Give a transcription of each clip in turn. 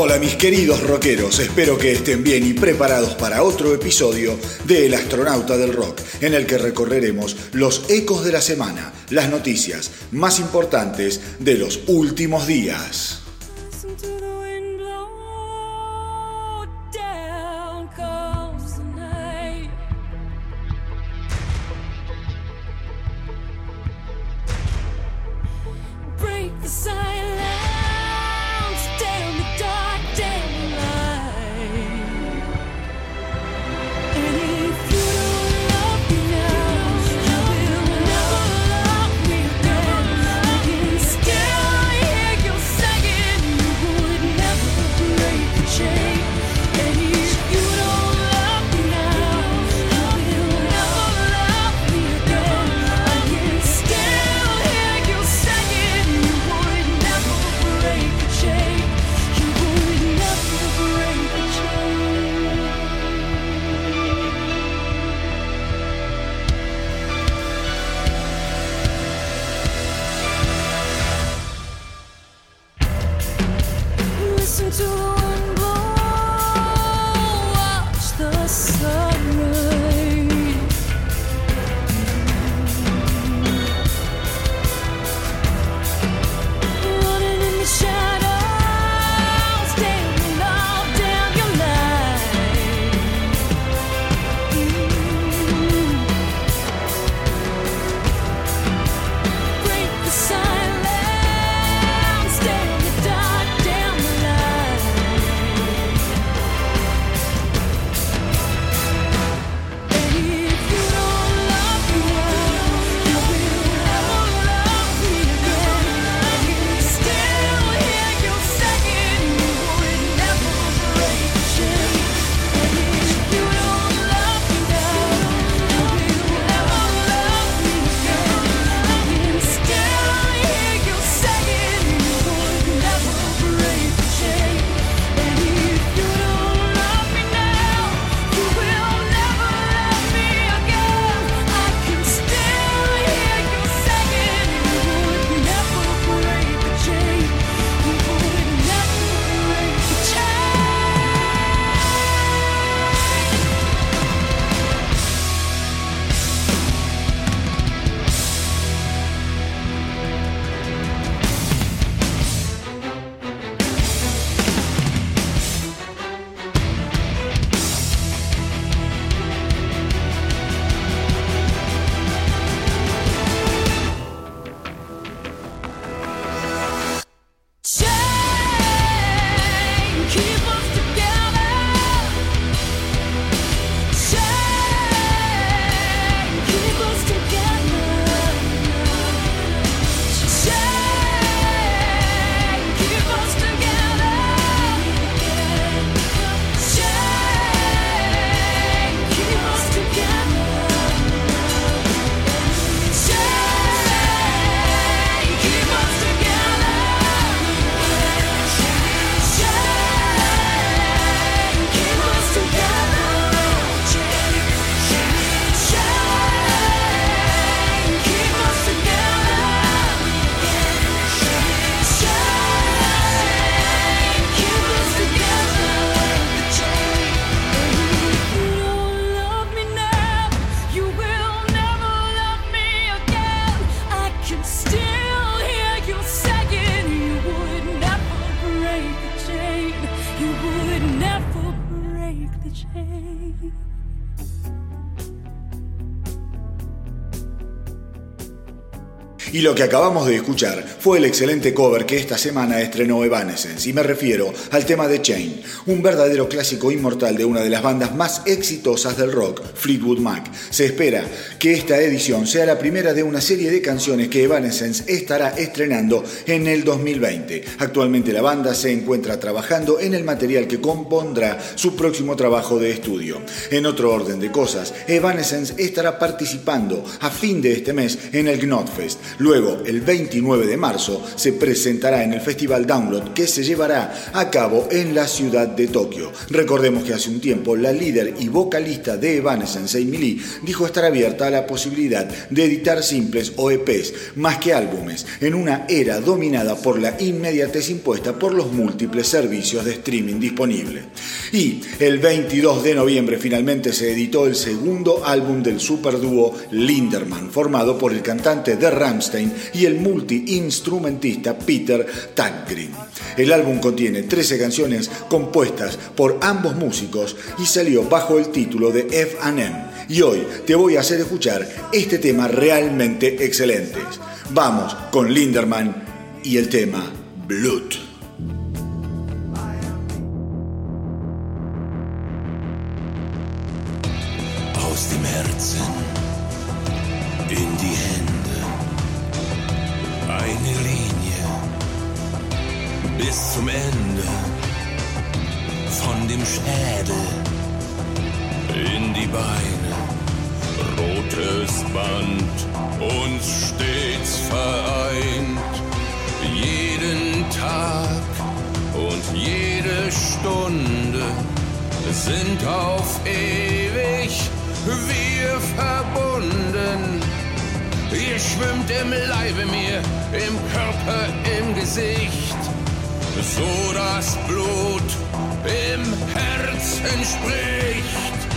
Hola mis queridos rockeros, espero que estén bien y preparados para otro episodio de El astronauta del rock, en el que recorreremos los ecos de la semana, las noticias más importantes de los últimos días. Y lo que acabamos de escuchar fue el excelente cover que esta semana estrenó Evanescence, y me refiero al tema de Chain, un verdadero clásico inmortal de una de las bandas más exitosas del rock, Fleetwood Mac. Se espera que esta edición sea la primera de una serie de canciones que Evanescence estará estrenando en el 2020. Actualmente la banda se encuentra trabajando en el material que compondrá su próximo trabajo de estudio. En otro orden de cosas, Evanescence estará participando a fin de este mes en el Gnotfest, Luego, el 29 de marzo, se presentará en el Festival Download que se llevará a cabo en la ciudad de Tokio. Recordemos que hace un tiempo la líder y vocalista de Evanescence, Lee, dijo estar abierta a la posibilidad de editar simples o EPs más que álbumes en una era dominada por la inmediatez impuesta por los múltiples servicios de streaming disponibles. Y el 22 de noviembre finalmente se editó el segundo álbum del superdúo Linderman, formado por el cantante de Y el multi-instrumentista Peter Tägtgren. El álbum contiene 13 canciones compuestas por ambos músicos y salió bajo el título de F&M. Y hoy te voy a hacer escuchar este tema realmente excelente. Vamos con Linderman y el tema Blood. aus dem Herzen in die Hände. Eine Linie bis zum Ende. Von dem Schädel in die Beine. Rotes Band uns stets vereint. Jeden Tag und jede Stunde sind auf ewig wir verbunden. Ihr schwimmt im Leibe mir, im Körper, im Gesicht, so das Blut im Herzen spricht.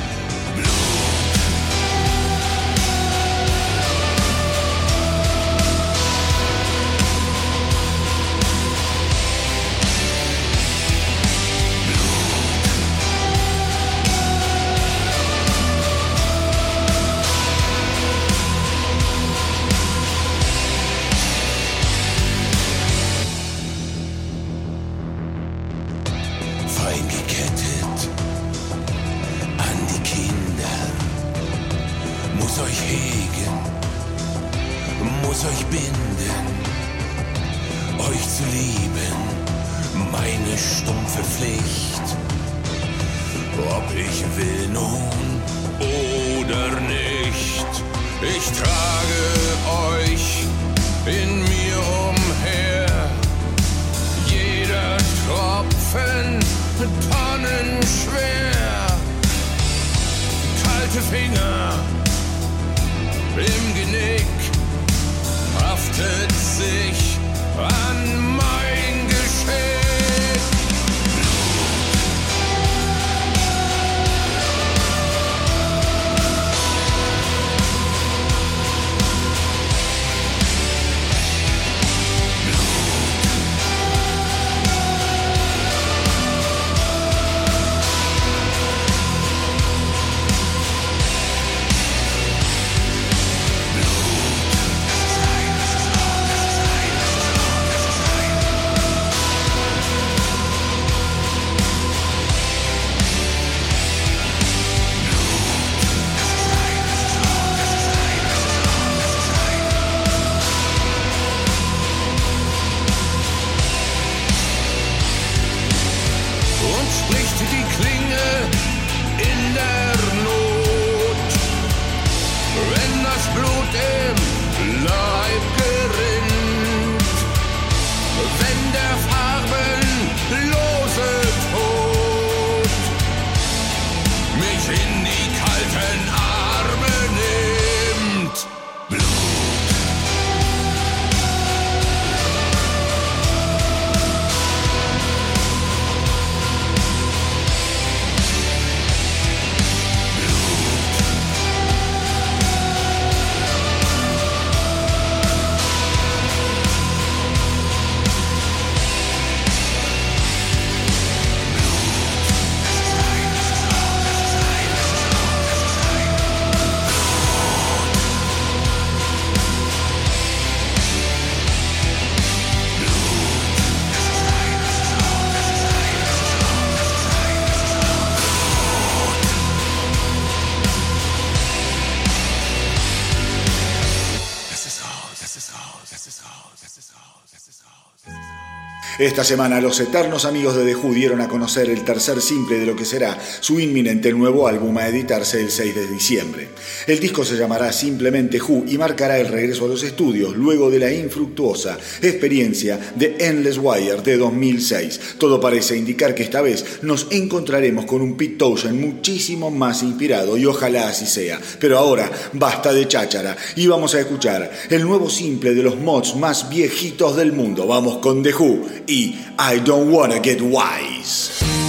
Esta semana los eternos amigos de The Who dieron a conocer el tercer simple de lo que será su inminente nuevo álbum a editarse el 6 de diciembre. El disco se llamará simplemente Who y marcará el regreso a los estudios luego de la infructuosa experiencia de Endless Wire de 2006. Todo parece indicar que esta vez nos encontraremos con un Pete Townshend muchísimo más inspirado y ojalá así sea. Pero ahora basta de cháchara y vamos a escuchar el nuevo simple de los mods más viejitos del mundo. Vamos con The Who y I Don't Wanna Get Wise.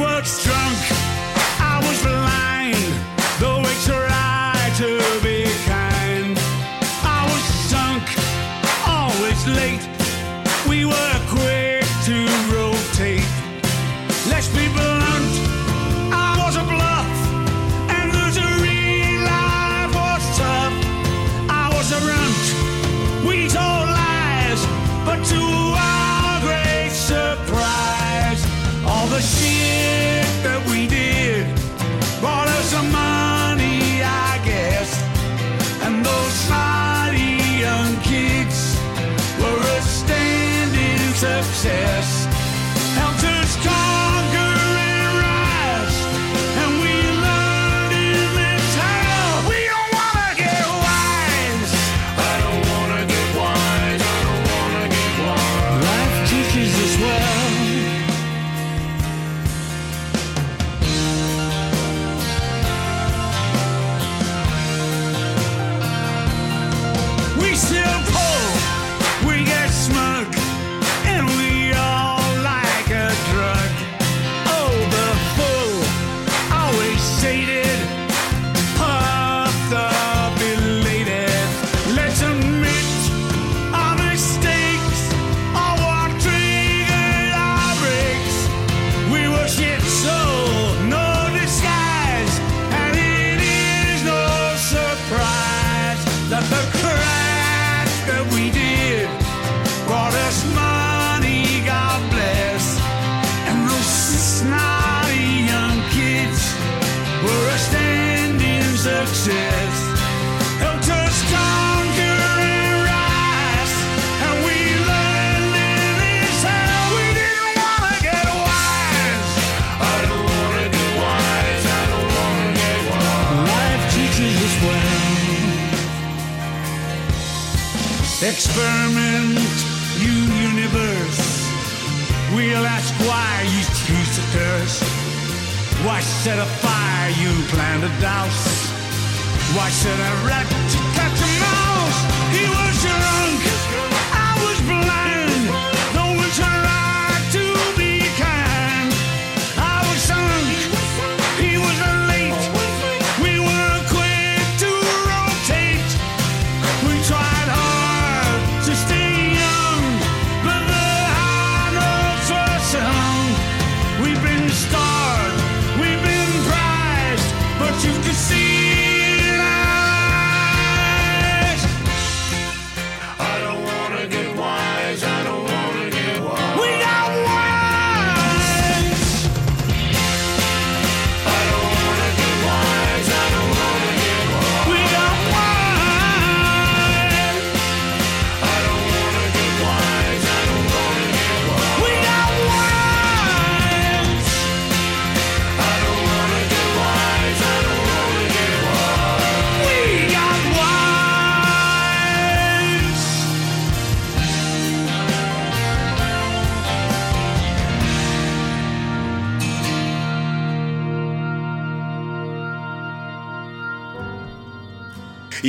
works drunk.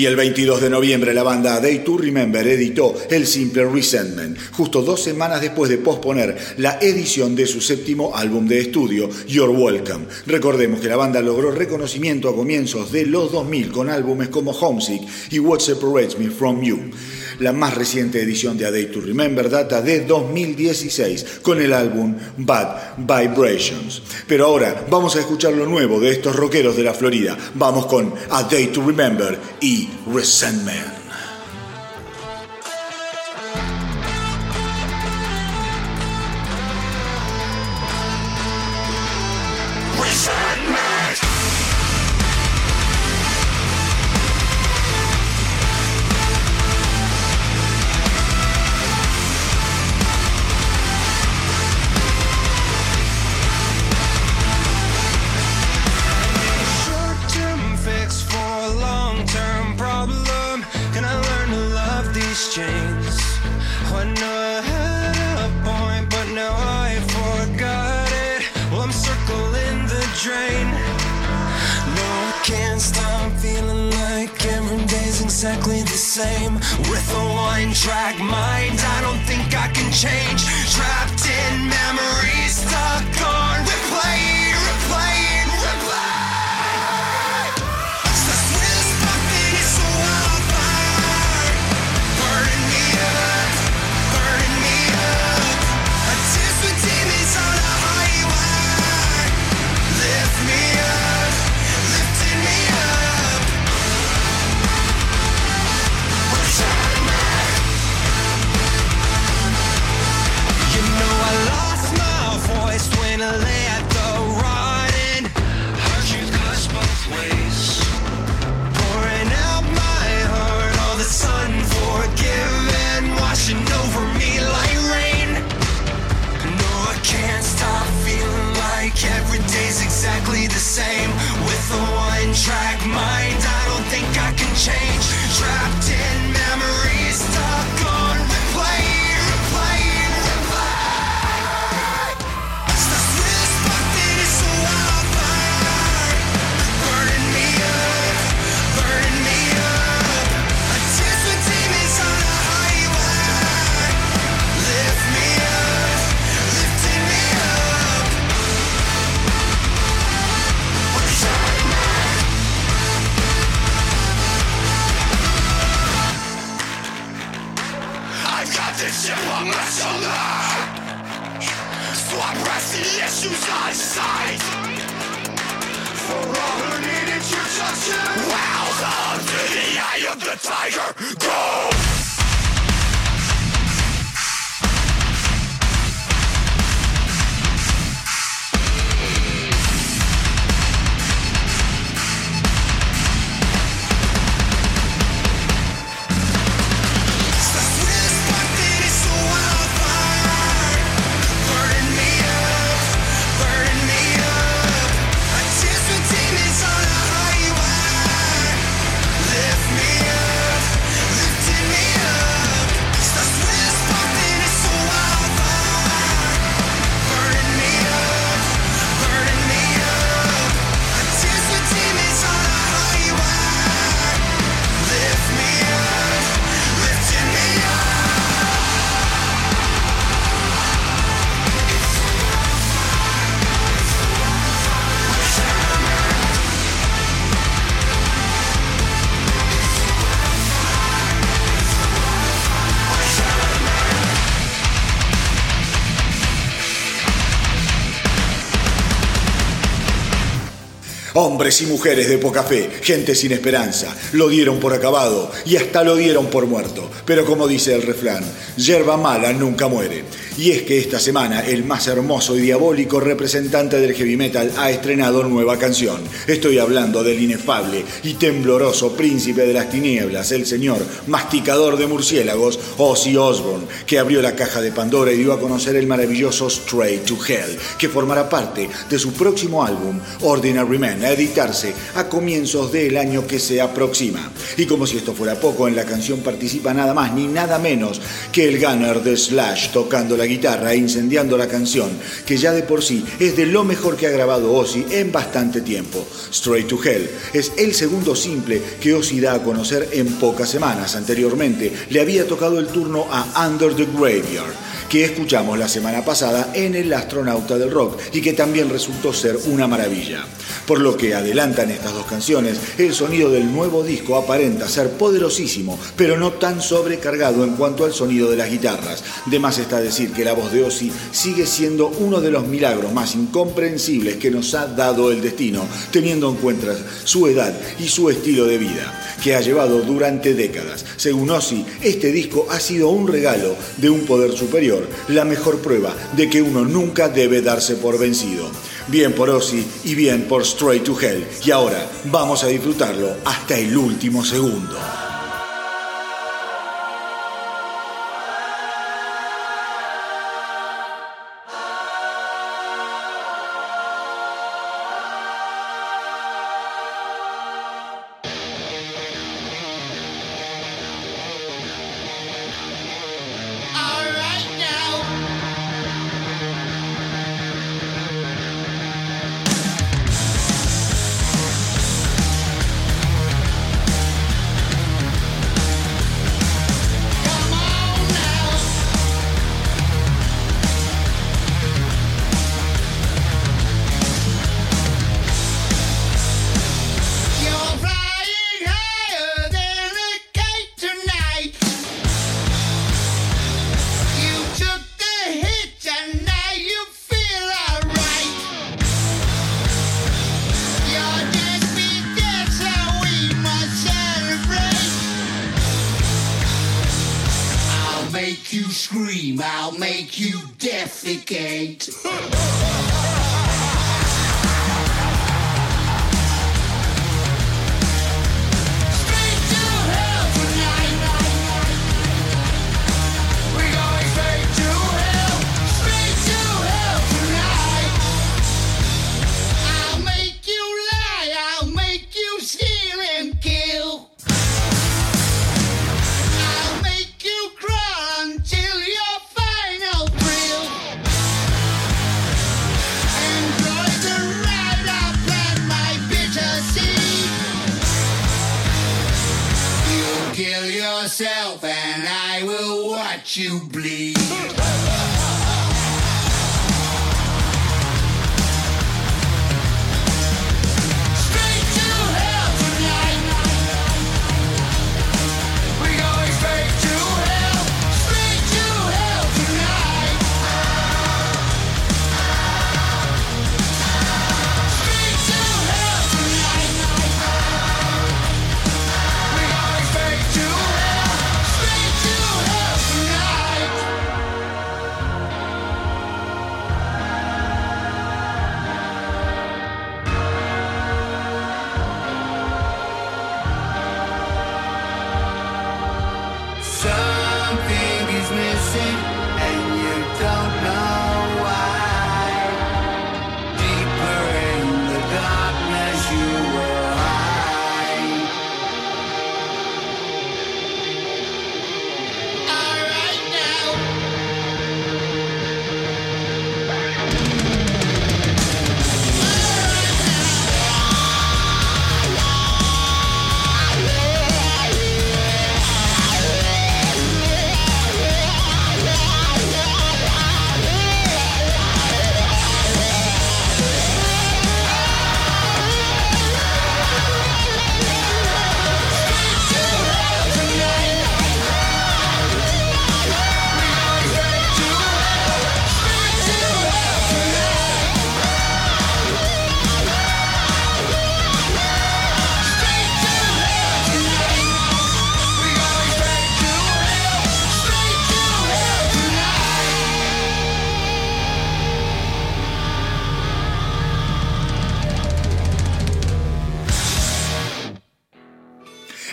Y el 22 de noviembre la banda Day to Remember editó el simple Resentment, justo dos semanas después de posponer la edición de su séptimo álbum de estudio, You're Welcome. Recordemos que la banda logró reconocimiento a comienzos de los 2000 con álbumes como Homesick y What Separates Me From You. La más reciente edición de A Day to Remember data de 2016 con el álbum Bad Vibrations. Pero ahora vamos a escuchar lo nuevo de estos rockeros de la Florida. Vamos con A Day to Remember y Resentment. Track mind, I don't think I can change. Trapped in memories, of Hombres y mujeres de poca fe, gente sin esperanza, lo dieron por acabado y hasta lo dieron por muerto. Pero como dice el refrán, yerba mala nunca muere. Y es que esta semana el más hermoso y diabólico representante del heavy metal ha estrenado nueva canción. Estoy hablando del inefable y tembloroso príncipe de las tinieblas, el señor masticador de murciélagos, Ozzy Osbourne, que abrió la caja de Pandora y dio a conocer el maravilloso Straight to Hell, que formará parte de su próximo álbum, Ordinary Man, a editarse a comienzos del año que se aproxima. Y como si esto fuera poco, en la canción participa nada más ni nada menos que el gunner de Slash tocando la guitarra e incendiando la canción, que ya de por sí es de lo mejor que ha grabado Ozzy en bastante tiempo. Straight to Hell es el segundo simple que Ozzy da a conocer en pocas semanas. Anteriormente le había tocado el turno a Under the Graveyard, que escuchamos la semana pasada en El Astronauta del Rock y que también resultó ser una maravilla. Por lo que adelantan estas dos canciones, el sonido del nuevo disco aparenta ser poderosísimo, pero no tan sobrecargado en cuanto al sonido de las guitarras. De más está decir que la voz de Ozzy sigue siendo uno de los milagros más incomprensibles que nos ha dado el destino, teniendo en cuenta su edad y su estilo de vida, que ha llevado durante décadas. Según Ozzy, este disco ha sido un regalo de un poder superior, la mejor prueba de que uno nunca debe darse por vencido. Bien por Ozzy y bien por Straight to Hell. Y ahora vamos a disfrutarlo hasta el último segundo.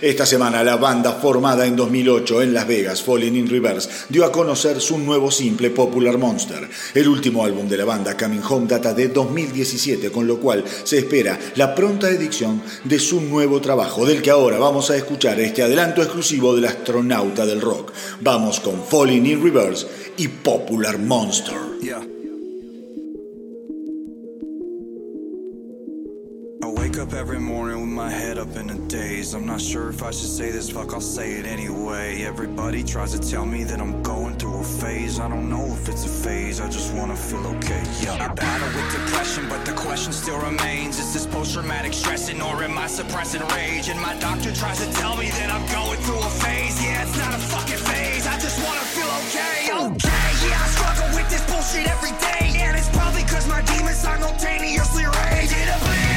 Esta semana la banda formada en 2008 en Las Vegas, Falling in Reverse, dio a conocer su nuevo simple Popular Monster. El último álbum de la banda, Coming Home, data de 2017, con lo cual se espera la pronta edición de su nuevo trabajo, del que ahora vamos a escuchar este adelanto exclusivo del astronauta del rock. Vamos con Falling in Reverse y Popular Monster. My head up in a daze. I'm not sure if I should say this, fuck, I'll say it anyway. Everybody tries to tell me that I'm going through a phase. I don't know if it's a phase, I just wanna feel okay. Yeah. I battle with depression, but the question still remains Is this post traumatic stressing or am I suppressing rage? And my doctor tries to tell me that I'm going through a phase. Yeah, it's not a fucking phase, I just wanna feel okay. Okay, yeah, I struggle with this bullshit every day. And it's probably cause my demons simultaneously rage. It obliterates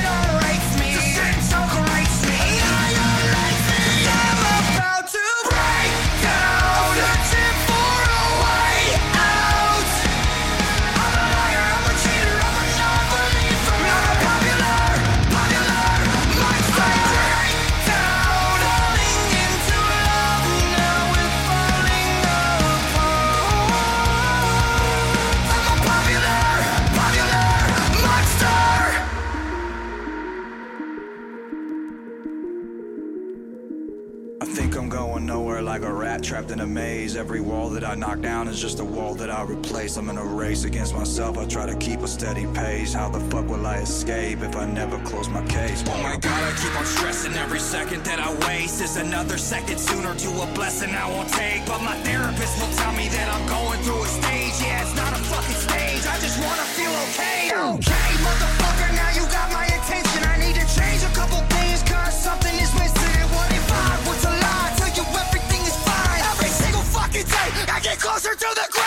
trapped in a maze. Every wall that I knock down is just a wall that I replace. I'm in a race against myself. I try to keep a steady pace. How the fuck will I escape if I never close my case? Oh my god, I keep on stressing every second that I waste. Is another second sooner to a blessing I won't take. But my therapist will tell me that I'm going through a stage. Yeah, it's not a fucking stage. I just wanna feel okay. Okay, motherfucker, now you got my attention. I need to change a couple things, cause something is missing. Get closer to the grave.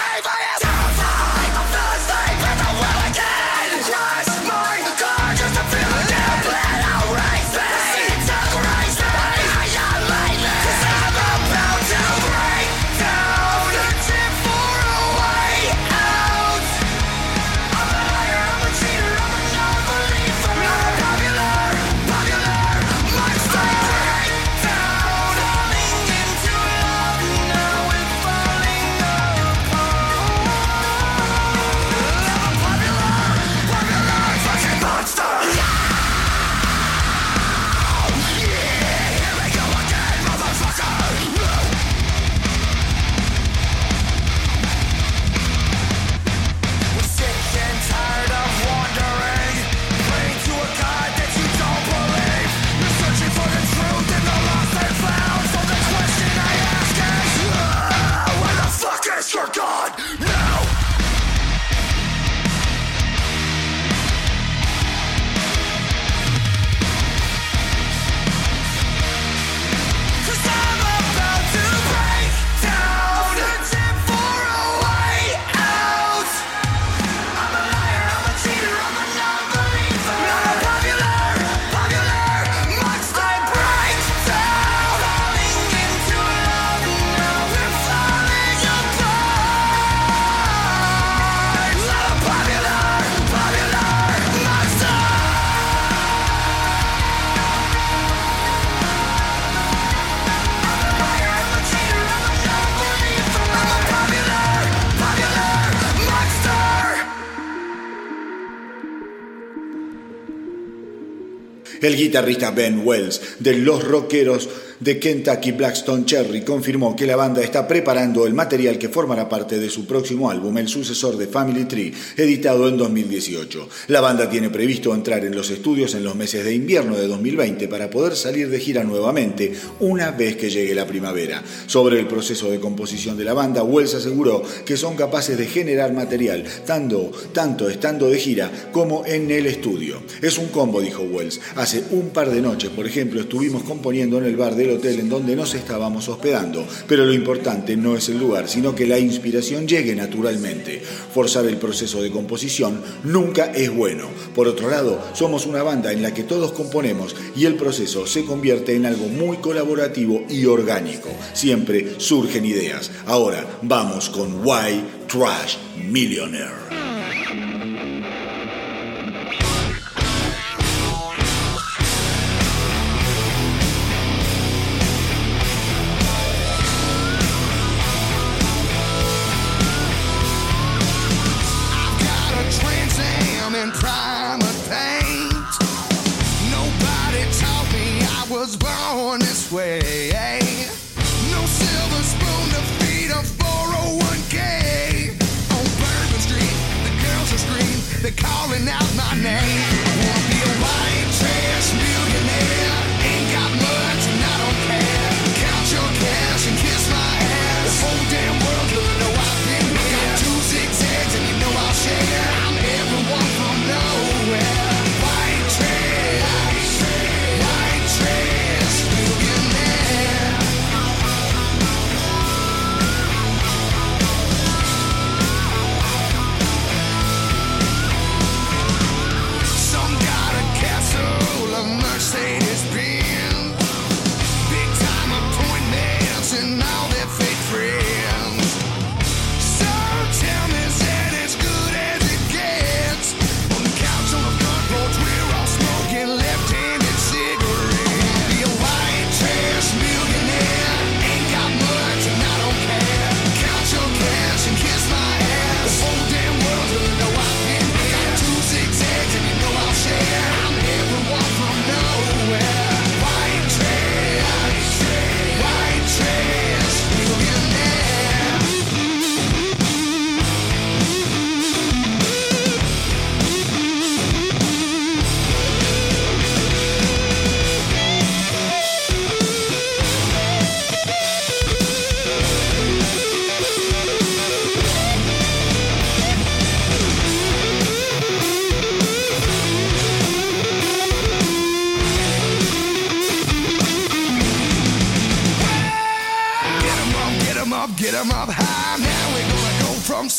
El guitarrista Ben Wells de los rockeros de Kentucky Blackstone Cherry confirmó que la banda está preparando el material que formará parte de su próximo álbum, el sucesor de Family Tree, editado en 2018. La banda tiene previsto entrar en los estudios en los meses de invierno de 2020 para poder salir de gira nuevamente una vez que llegue la primavera. Sobre el proceso de composición de la banda, Wells aseguró que son capaces de generar material tanto, tanto estando de gira como en el estudio. Es un combo, dijo Wells. Hace un par de noches, por ejemplo, estuvimos componiendo en el bar del hotel en donde nos estábamos hospedando, pero lo importante no es el lugar, sino que la inspiración llegue naturalmente. Forzar el proceso de composición nunca es bueno. Por otro lado, somos una banda en la que todos componemos y el proceso se convierte en algo muy colaborativo y orgánico. Siempre surgen ideas. Ahora vamos con Why Trash Millionaire.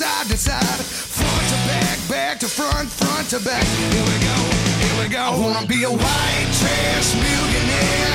Side to side, front to back, back to front, front to back. Here we go, here we go. I wanna be a white trash millionaire.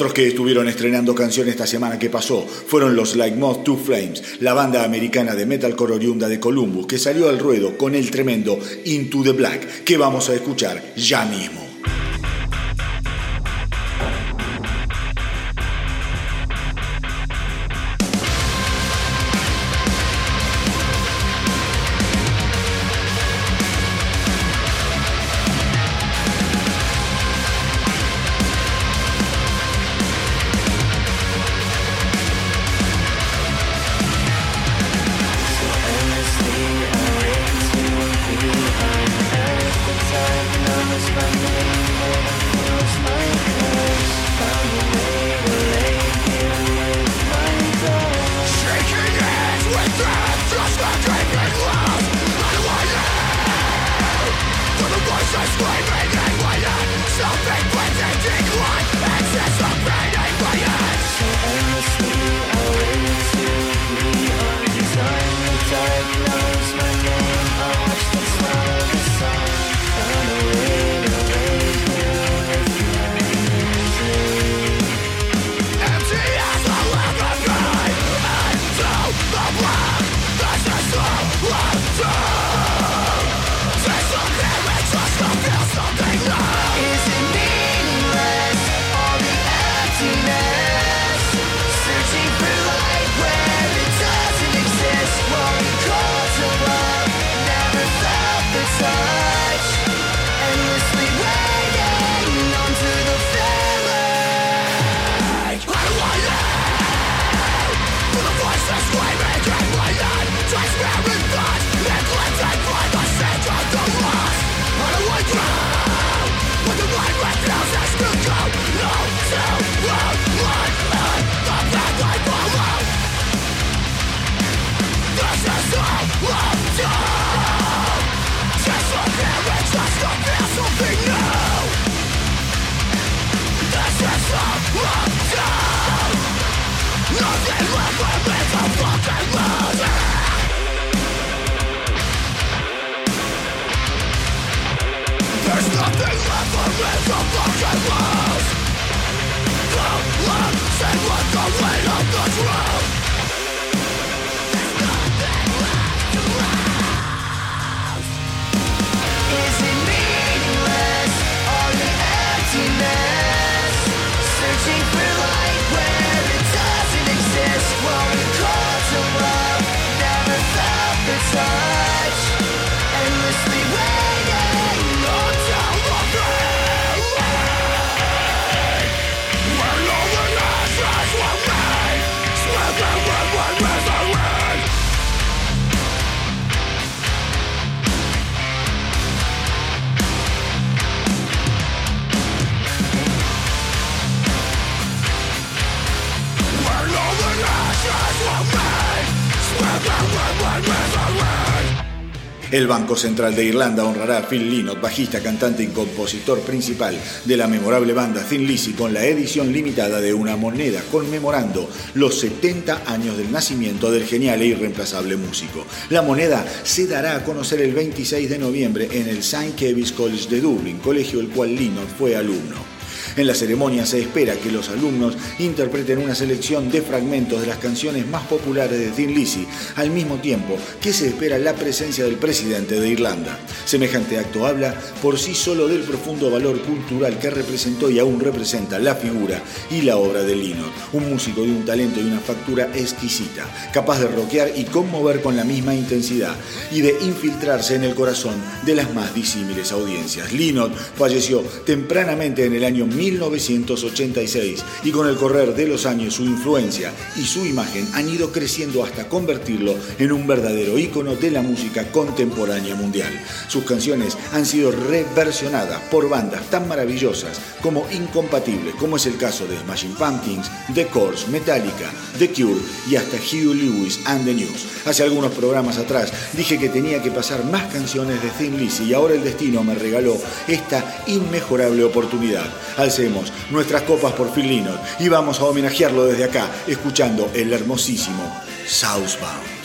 Otros que estuvieron estrenando canciones esta semana que pasó fueron los Like Moth Two Flames, la banda americana de metalcore oriunda de Columbus, que salió al ruedo con el tremendo Into the Black, que vamos a escuchar ya mismo. さ El Banco Central de Irlanda honrará a Phil Lynott, bajista, cantante y compositor principal de la memorable banda Thin Lizzy, con la edición limitada de una moneda conmemorando los 70 años del nacimiento del genial e irreemplazable músico. La moneda se dará a conocer el 26 de noviembre en el St. Kevin's College de Dublin, colegio del cual Lynott fue alumno. En la ceremonia se espera que los alumnos interpreten una selección de fragmentos de las canciones más populares de Thin Lizzy, al mismo tiempo que se espera la presencia del presidente de Irlanda. Semejante acto habla por sí solo del profundo valor cultural que representó y aún representa la figura y la obra de Lynott, un músico de un talento y una factura exquisita, capaz de rockear y conmover con la misma intensidad y de infiltrarse en el corazón de las más disímiles audiencias. Lynott falleció tempranamente en el año 1986 y con el correr de los años su influencia y su imagen han ido creciendo hasta convertirlo en un verdadero ícono de la música contemporánea mundial. Sus canciones han sido reversionadas por bandas tan maravillosas como incompatibles, como es el caso de Smashing Pumpkins, The Course, Metallica, The Cure y hasta Hugh Lewis and the News. Hace algunos programas atrás dije que tenía que pasar más canciones de Thin Lizzy y ahora el destino me regaló esta inmejorable oportunidad. Alcemos nuestras copas por Phil Lynott y vamos a homenajearlo desde acá, escuchando el hermosísimo Southbound.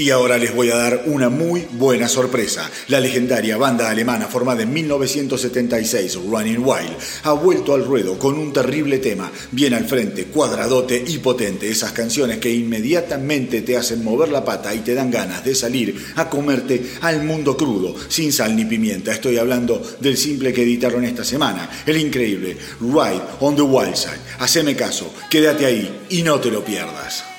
Y ahora les voy a dar una muy buena sorpresa. La legendaria banda alemana formada en 1976, Running Wild, ha vuelto al ruedo con un terrible tema, bien al frente, cuadradote y potente. Esas canciones que inmediatamente te hacen mover la pata y te dan ganas de salir a comerte al mundo crudo, sin sal ni pimienta. Estoy hablando del simple que editaron esta semana, el increíble Ride on the Wild Side. Haceme caso, quédate ahí y no te lo pierdas.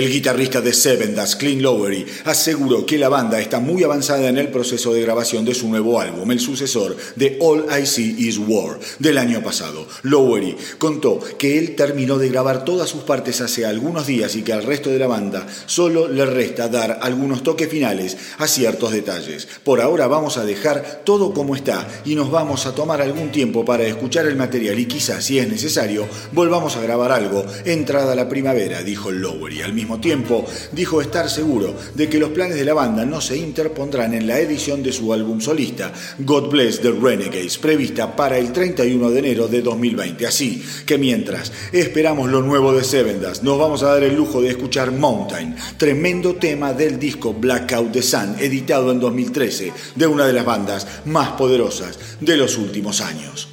El guitarrista de Seven, Das Clean Lowery, aseguró que la banda está muy avanzada en el proceso de grabación de su nuevo álbum, el sucesor de All I See Is War, del año pasado. Lowery contó que él terminó de grabar todas sus partes hace algunos días y que al resto de la banda solo le resta dar algunos toques finales a ciertos detalles. Por ahora vamos a dejar todo como está y nos vamos a tomar algún tiempo para escuchar el material y quizás, si es necesario, volvamos a grabar algo entrada la primavera, dijo Lowery. Al mismo tiempo, dijo estar seguro de que los planes de la banda no se interpondrán en la edición de su álbum solista, God Bless the Renegades, prevista para el 31 de enero de 2020. Así que mientras esperamos lo nuevo de Sevendas, nos vamos a dar el lujo de escuchar Mountain, tremendo tema del disco Blackout the Sun, editado en 2013, de una de las bandas más poderosas de los últimos años.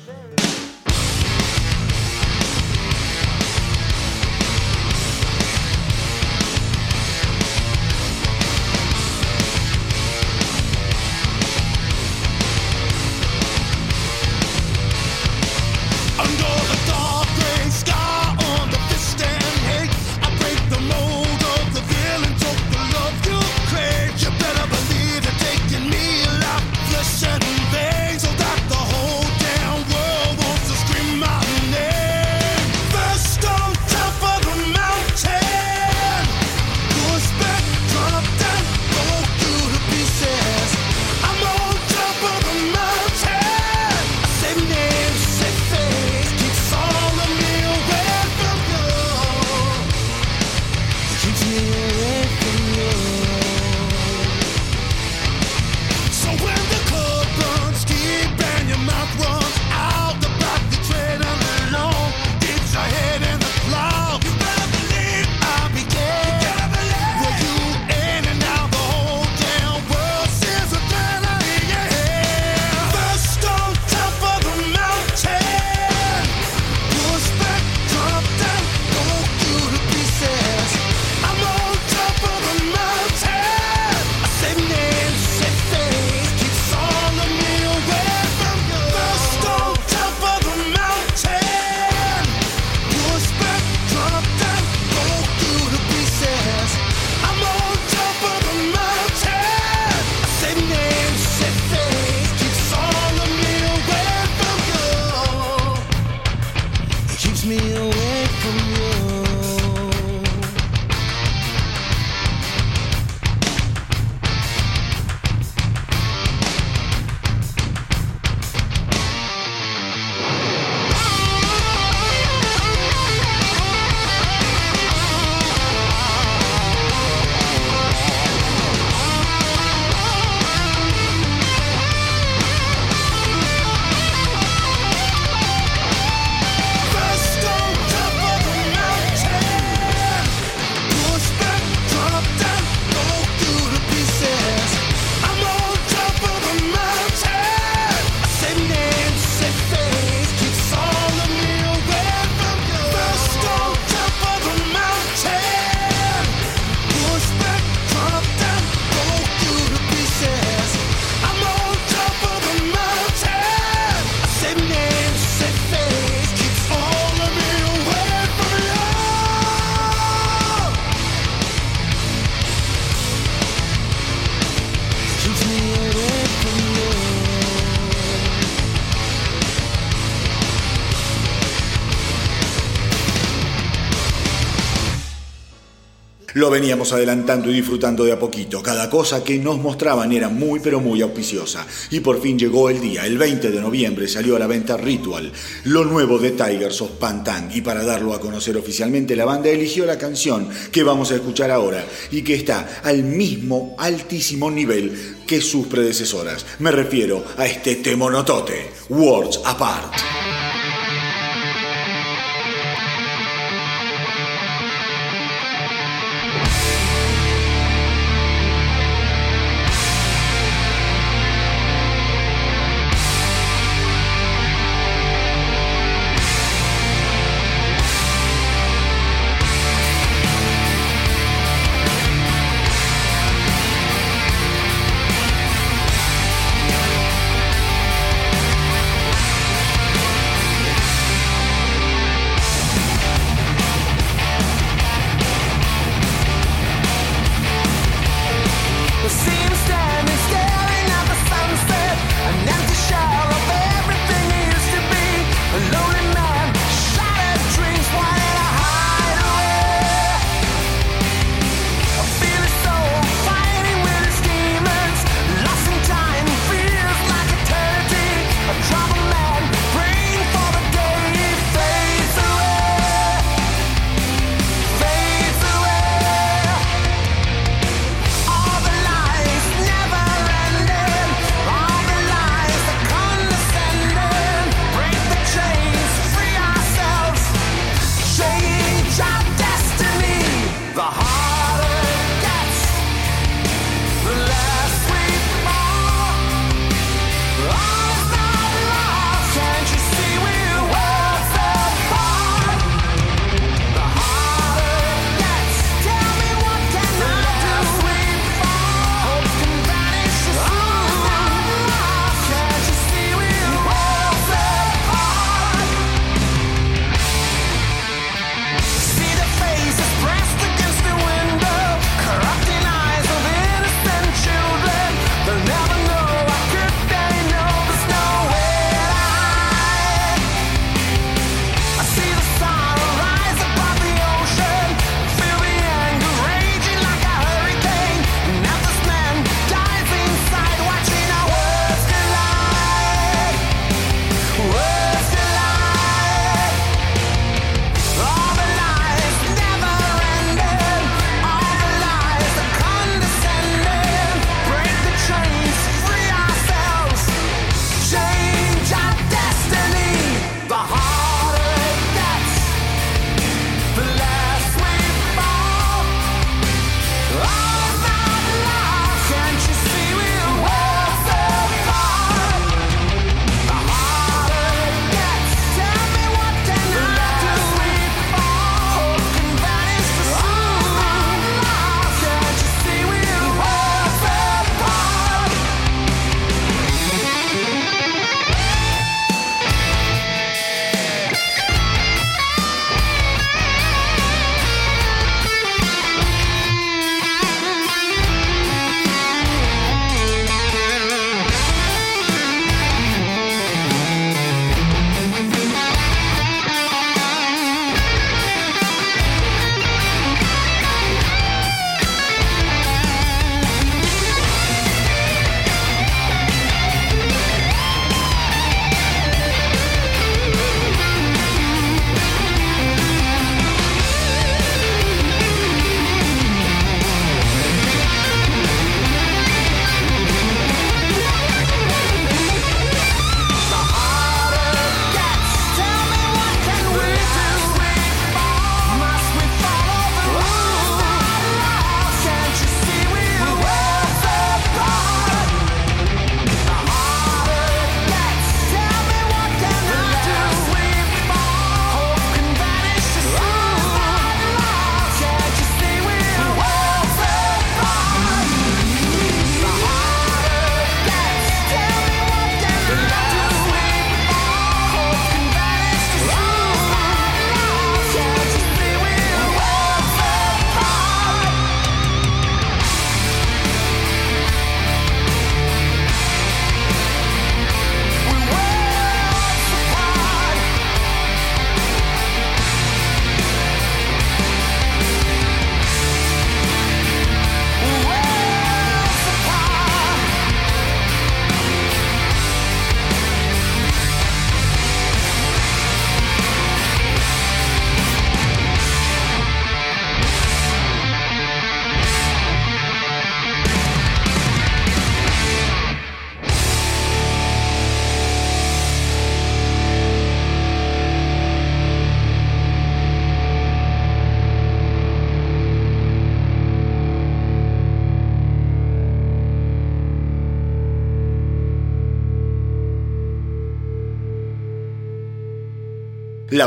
Veníamos adelantando y disfrutando de a poquito. Cada cosa que nos mostraban era muy pero muy auspiciosa. Y por fin llegó el día. El 20 de noviembre salió a la venta Ritual, lo nuevo de Tigers of Pantang. Y para darlo a conocer oficialmente, la banda eligió la canción que vamos a escuchar ahora y que está al mismo altísimo nivel que sus predecesoras. Me refiero a este temonotote, Words Apart.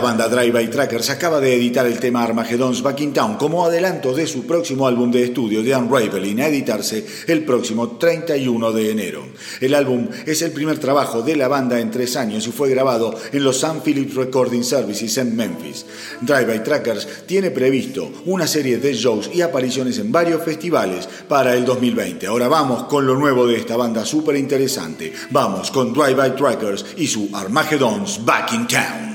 Banda Drive by Trackers acaba de editar el tema Armageddon's Back in Town como adelanto de su próximo álbum de estudio The Unraveling a editarse el próximo 31 de enero. El álbum es el primer trabajo de la banda en tres años y fue grabado en los Sam Phillips Recording Services en Memphis. Drive by Trackers tiene previsto una serie de shows y apariciones en varios festivales para el 2020. Ahora vamos con lo nuevo de esta banda súper interesante. Vamos con Drive by Trackers y su Armageddon's Back in Town.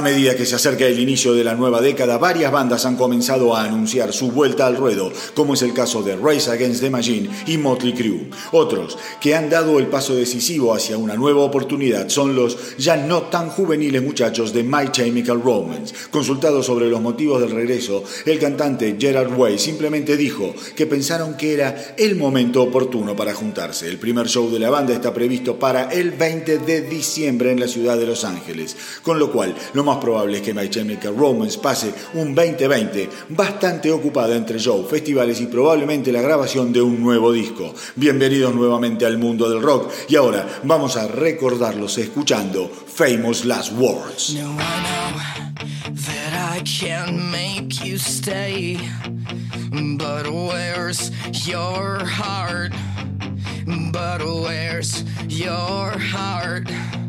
A medida que se acerca el inicio de la nueva década, varias bandas han comenzado a anunciar su vuelta al ruedo, como es el caso de Rise Against the Machine y Motley Crue. Otros que han dado el paso decisivo hacia una nueva oportunidad son los ya no tan juveniles muchachos de My Chemical Romance. Consultado sobre los motivos del regreso, el cantante Gerard Way simplemente dijo que pensaron que era el momento oportuno para juntarse. El primer show de la banda está previsto para el 20 de diciembre en la ciudad de Los Ángeles, con lo cual lo más probable es que My Chemical Romance pase un 2020 bastante ocupada entre show, festivales y probablemente la grabación de un nuevo disco. Bienvenidos nuevamente al mundo del rock y ahora vamos a recordarlos escuchando Famous Last Words. But where's your heart?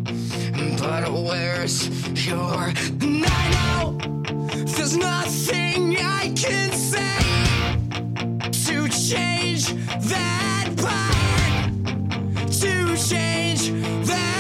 but where's your. And I know there's nothing I can say to change that part, to change that.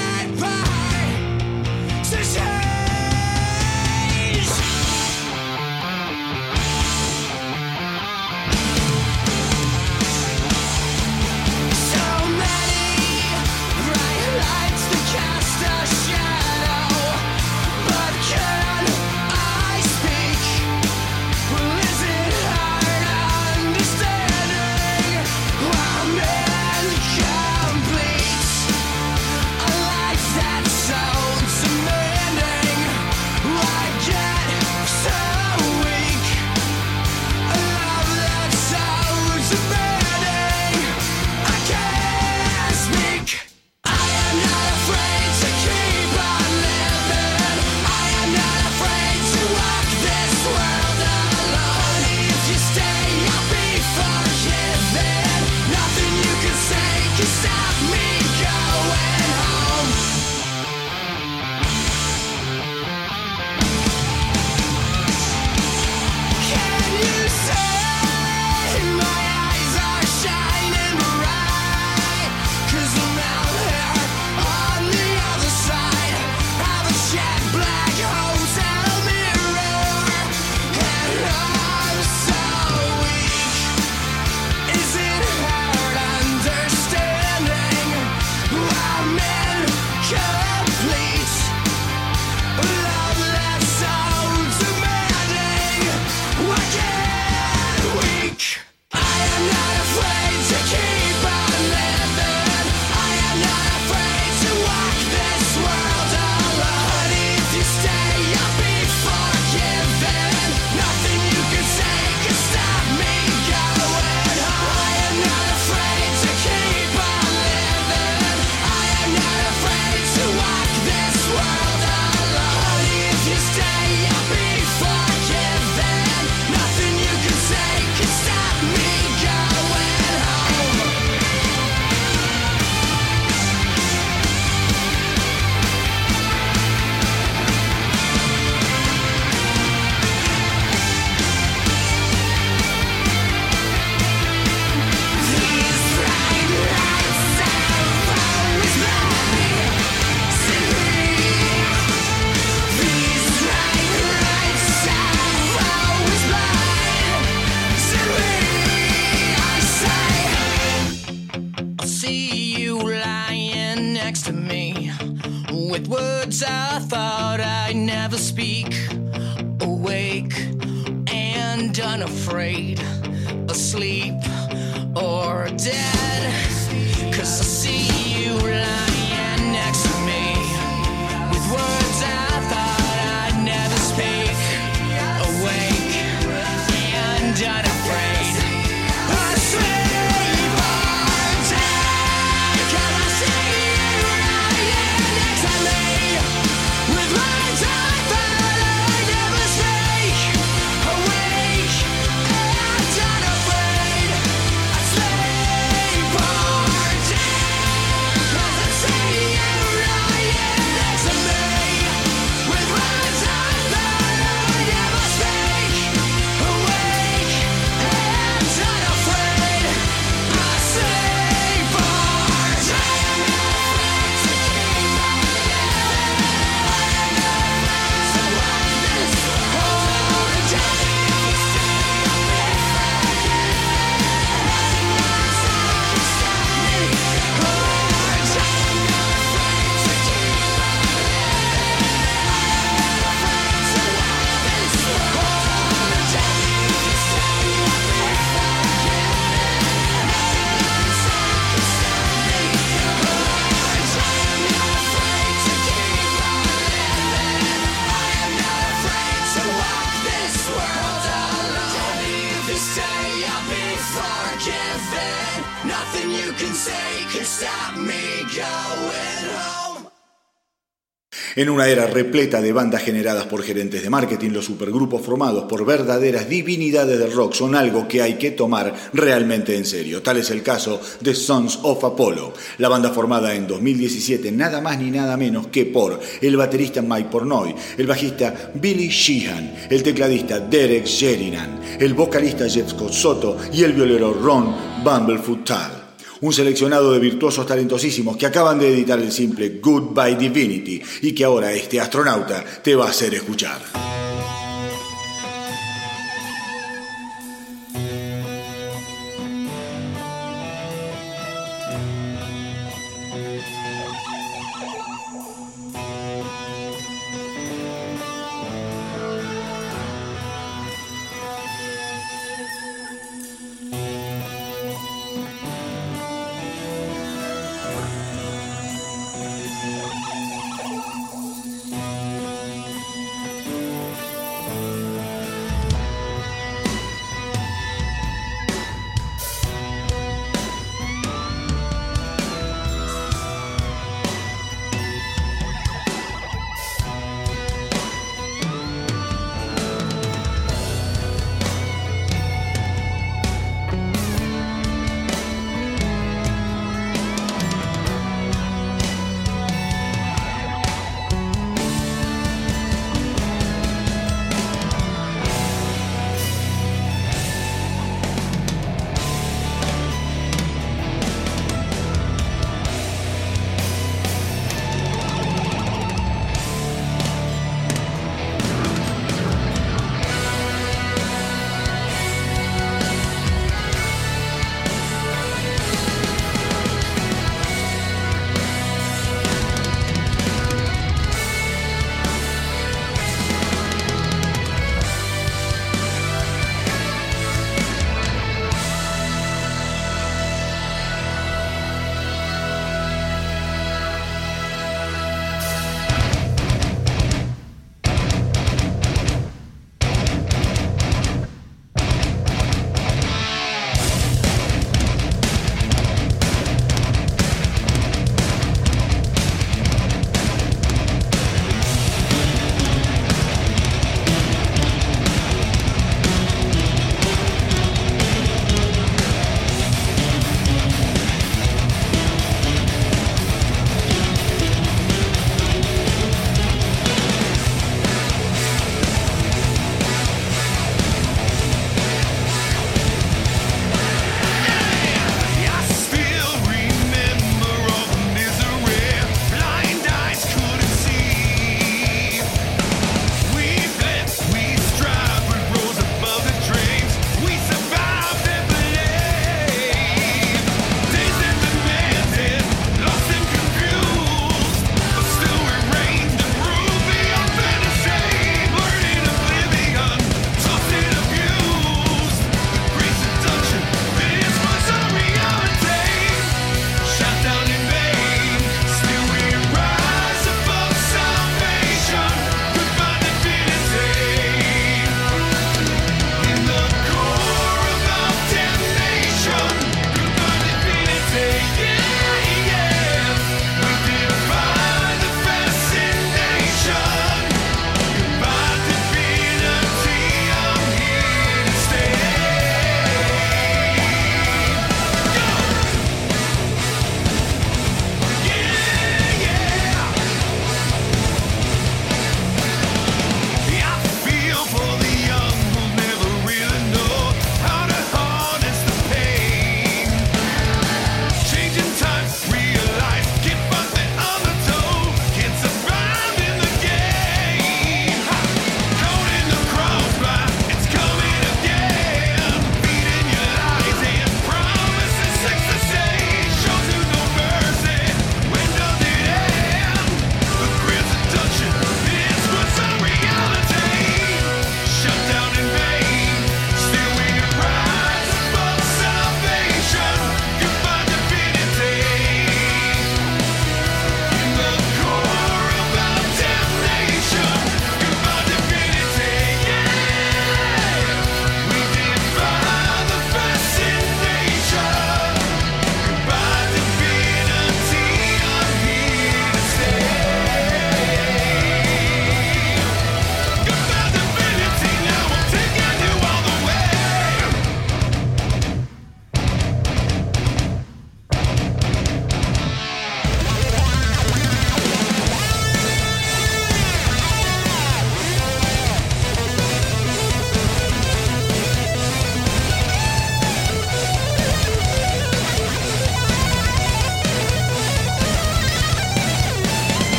En una era repleta de bandas generadas por gerentes de marketing, los supergrupos formados por verdaderas divinidades del rock son algo que hay que tomar realmente en serio. Tal es el caso de Sons of Apollo, la banda formada en 2017 nada más ni nada menos que por el baterista Mike Pornoy, el bajista Billy Sheehan, el tecladista Derek Sheridan, el vocalista Jeff Scott Soto y el violero Ron Bumblefoot Tal un seleccionado de virtuosos talentosísimos que acaban de editar el simple Goodbye Divinity y que ahora este astronauta te va a hacer escuchar.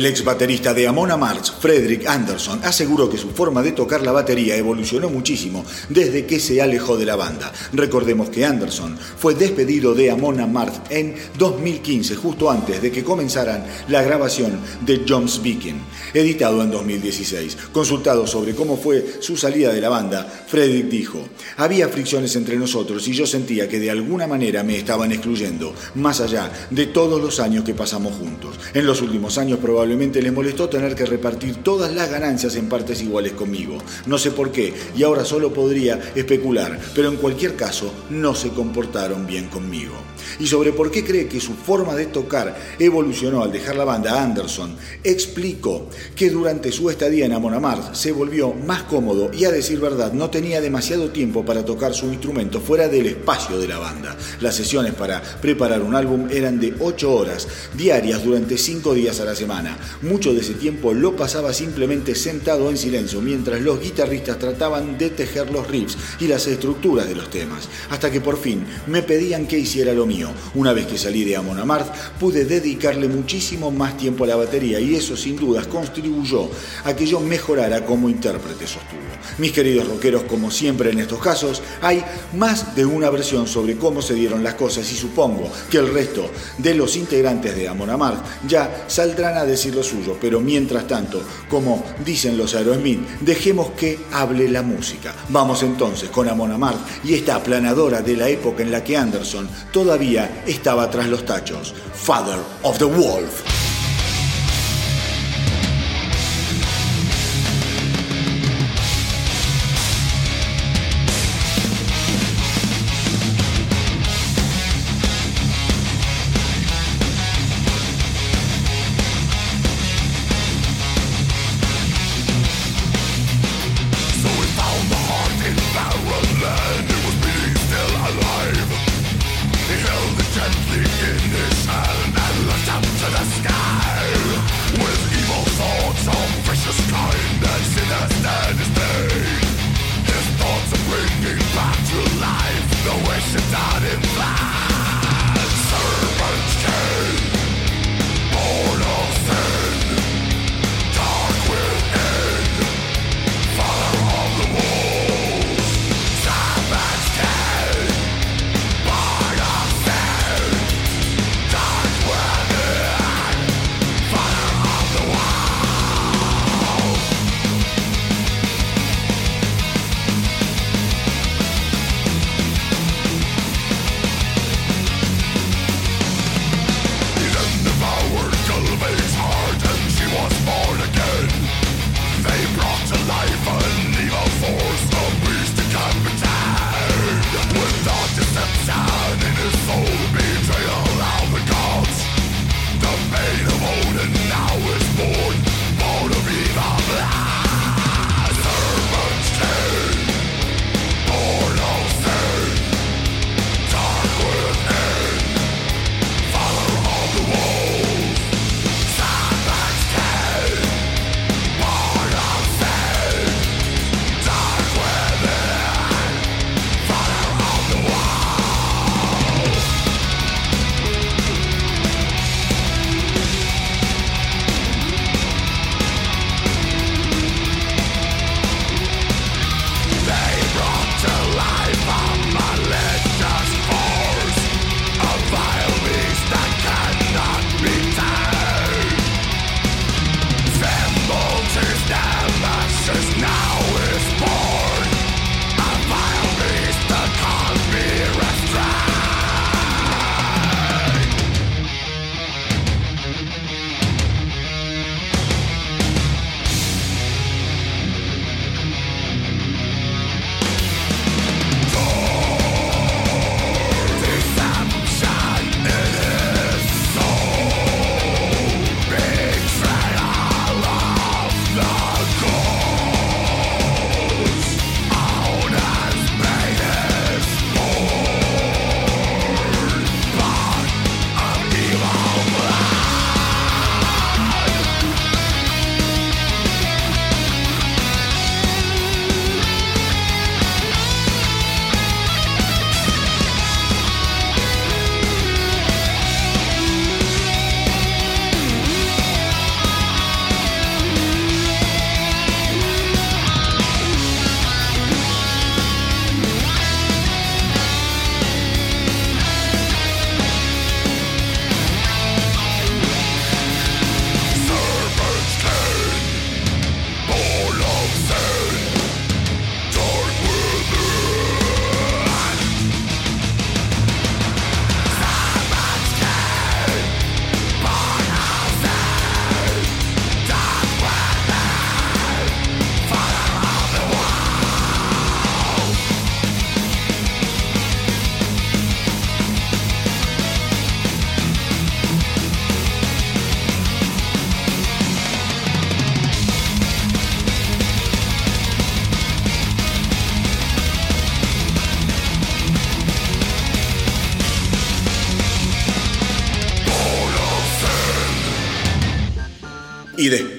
El ex baterista de Amon Amarth, Frederick Anderson, aseguró que su forma de tocar la batería evolucionó muchísimo desde que se alejó de la banda. Recordemos que Anderson fue despedido de Amon Amarth en 2015, justo antes de que comenzaran la grabación de Jones Beacon, editado en 2016. Consultado sobre cómo fue su salida de la banda, Frederick dijo, había fricciones entre nosotros y yo sentía que de alguna manera me estaban excluyendo, más allá de todos los años que pasamos juntos. En los últimos años probablemente les molestó tener que repartir todas las ganancias en partes iguales conmigo. No sé por qué, y ahora solo podría especular, pero en cualquier caso no se comportaron bien conmigo. Y sobre por qué cree que su forma de tocar evolucionó al dejar la banda, Anderson explicó que durante su estadía en Amon Amarth se volvió más cómodo y a decir verdad no tenía demasiado tiempo para tocar su instrumento fuera del espacio de la banda. Las sesiones para preparar un álbum eran de 8 horas diarias durante 5 días a la semana. Mucho de ese tiempo lo pasaba simplemente sentado en silencio mientras los guitarristas trataban de tejer los riffs y las estructuras de los temas, hasta que por fin me pedían que hiciera lo Una vez que salí de Amon Amarth, pude dedicarle muchísimo más tiempo a la batería y eso sin dudas contribuyó a que yo mejorara como intérprete, sostuvo. Mis queridos rockeros, como siempre en estos casos, hay más de una versión sobre cómo se dieron las cosas y supongo que el resto de los integrantes de Amon Amarth ya saldrán a decir lo suyo, pero mientras tanto, como dicen los Aerosmith, dejemos que hable la música. Vamos entonces con Amon y esta aplanadora de la época en la que Anderson todavía estaba tras los tachos, Father of the Wolf.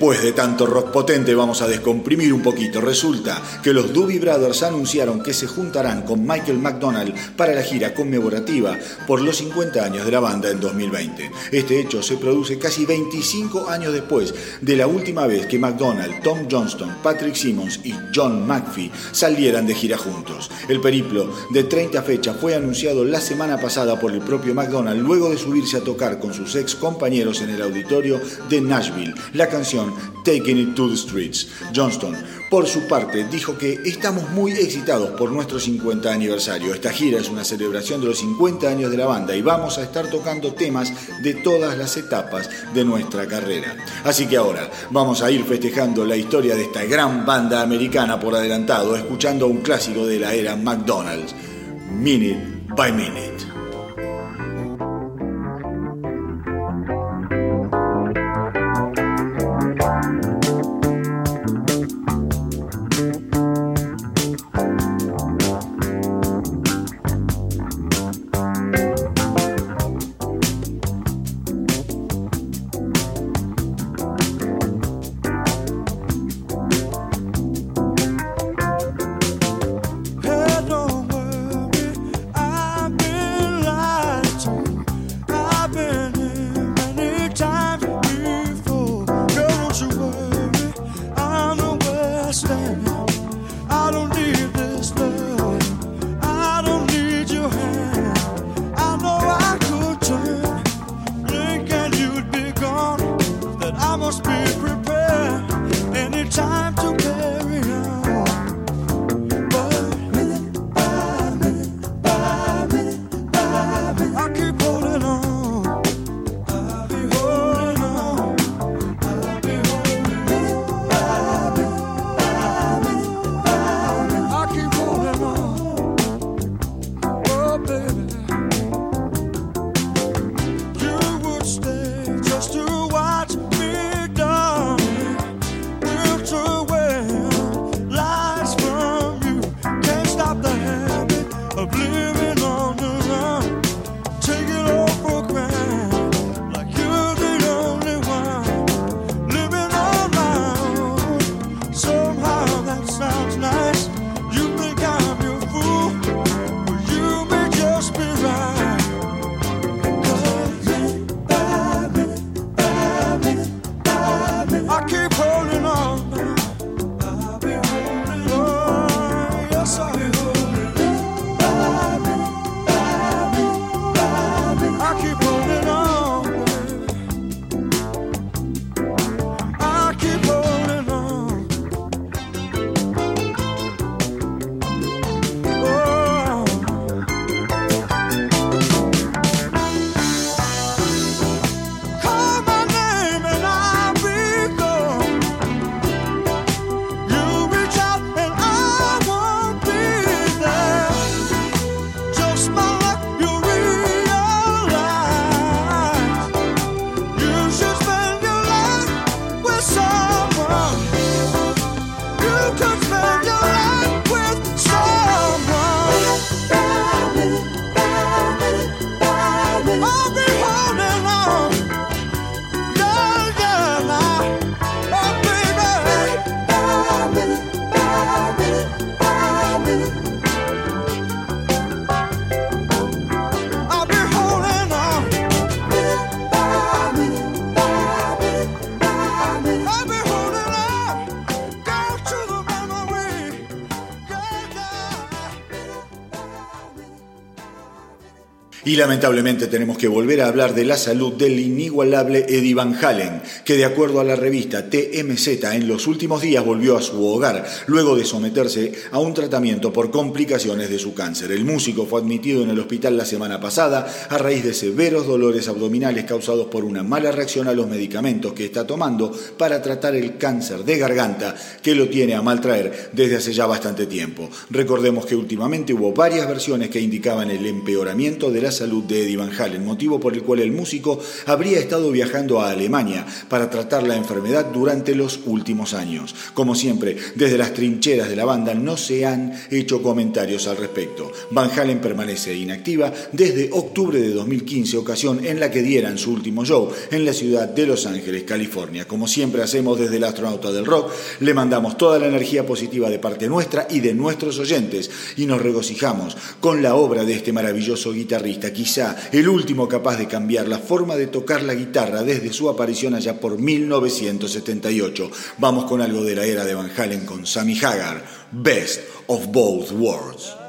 Después de tanto rock potente vamos a descomprimir un poquito. Resulta que los Doobie Brothers anunciaron que se juntarán con Michael McDonald para la gira conmemorativa por los 50 años de la banda en 2020. Este hecho se produce casi 25 años después de la última vez que McDonald, Tom Johnston, Patrick Simmons y John McPhee salieran de gira juntos. El periplo de 30 fechas fue anunciado la semana pasada por el propio McDonald luego de subirse a tocar con sus ex compañeros en el auditorio de Nashville la canción Taking It to the Streets. Johnston, por su parte, dijo que estamos muy excitados por nuestro 50 aniversario. Esta gira es una celebración de los 50 años de la banda y vamos a estar tocando temas de todas las etapas de nuestra carrera. Así que ahora vamos a ir festejando la historia de esta gran banda americana por adelantado, escuchando un clásico de la era McDonald's, Minute by Minute. Y lamentablemente tenemos que volver a hablar de la salud del inigualable Eddie Van Halen, que de acuerdo a la revista TMZ en los últimos días volvió a su hogar luego de someterse a un tratamiento por complicaciones de su cáncer. El músico fue admitido en el hospital la semana pasada a raíz de severos dolores abdominales causados por una mala reacción a los medicamentos que está tomando para tratar el cáncer de garganta que lo tiene a maltraer desde hace ya bastante tiempo. Recordemos que últimamente hubo varias versiones que indicaban el empeoramiento de la salud de Eddie Van Halen, motivo por el cual el músico habría estado viajando a Alemania para tratar la enfermedad durante los últimos años. Como siempre, desde las trincheras de la banda no se han hecho comentarios al respecto. Van Halen permanece inactiva desde octubre de 2015, ocasión en la que dieran su último show en la ciudad de Los Ángeles, California. Como siempre hacemos desde el astronauta del rock, le mandamos toda la energía positiva de parte nuestra y de nuestros oyentes y nos regocijamos con la obra de este maravilloso guitarrista, quizá el último capaz de cambiar la forma de tocar la guitarra desde su aparición allá por 1978. Vamos con algo de la era de Van Halen con Sammy Hagar, Best of Both Worlds.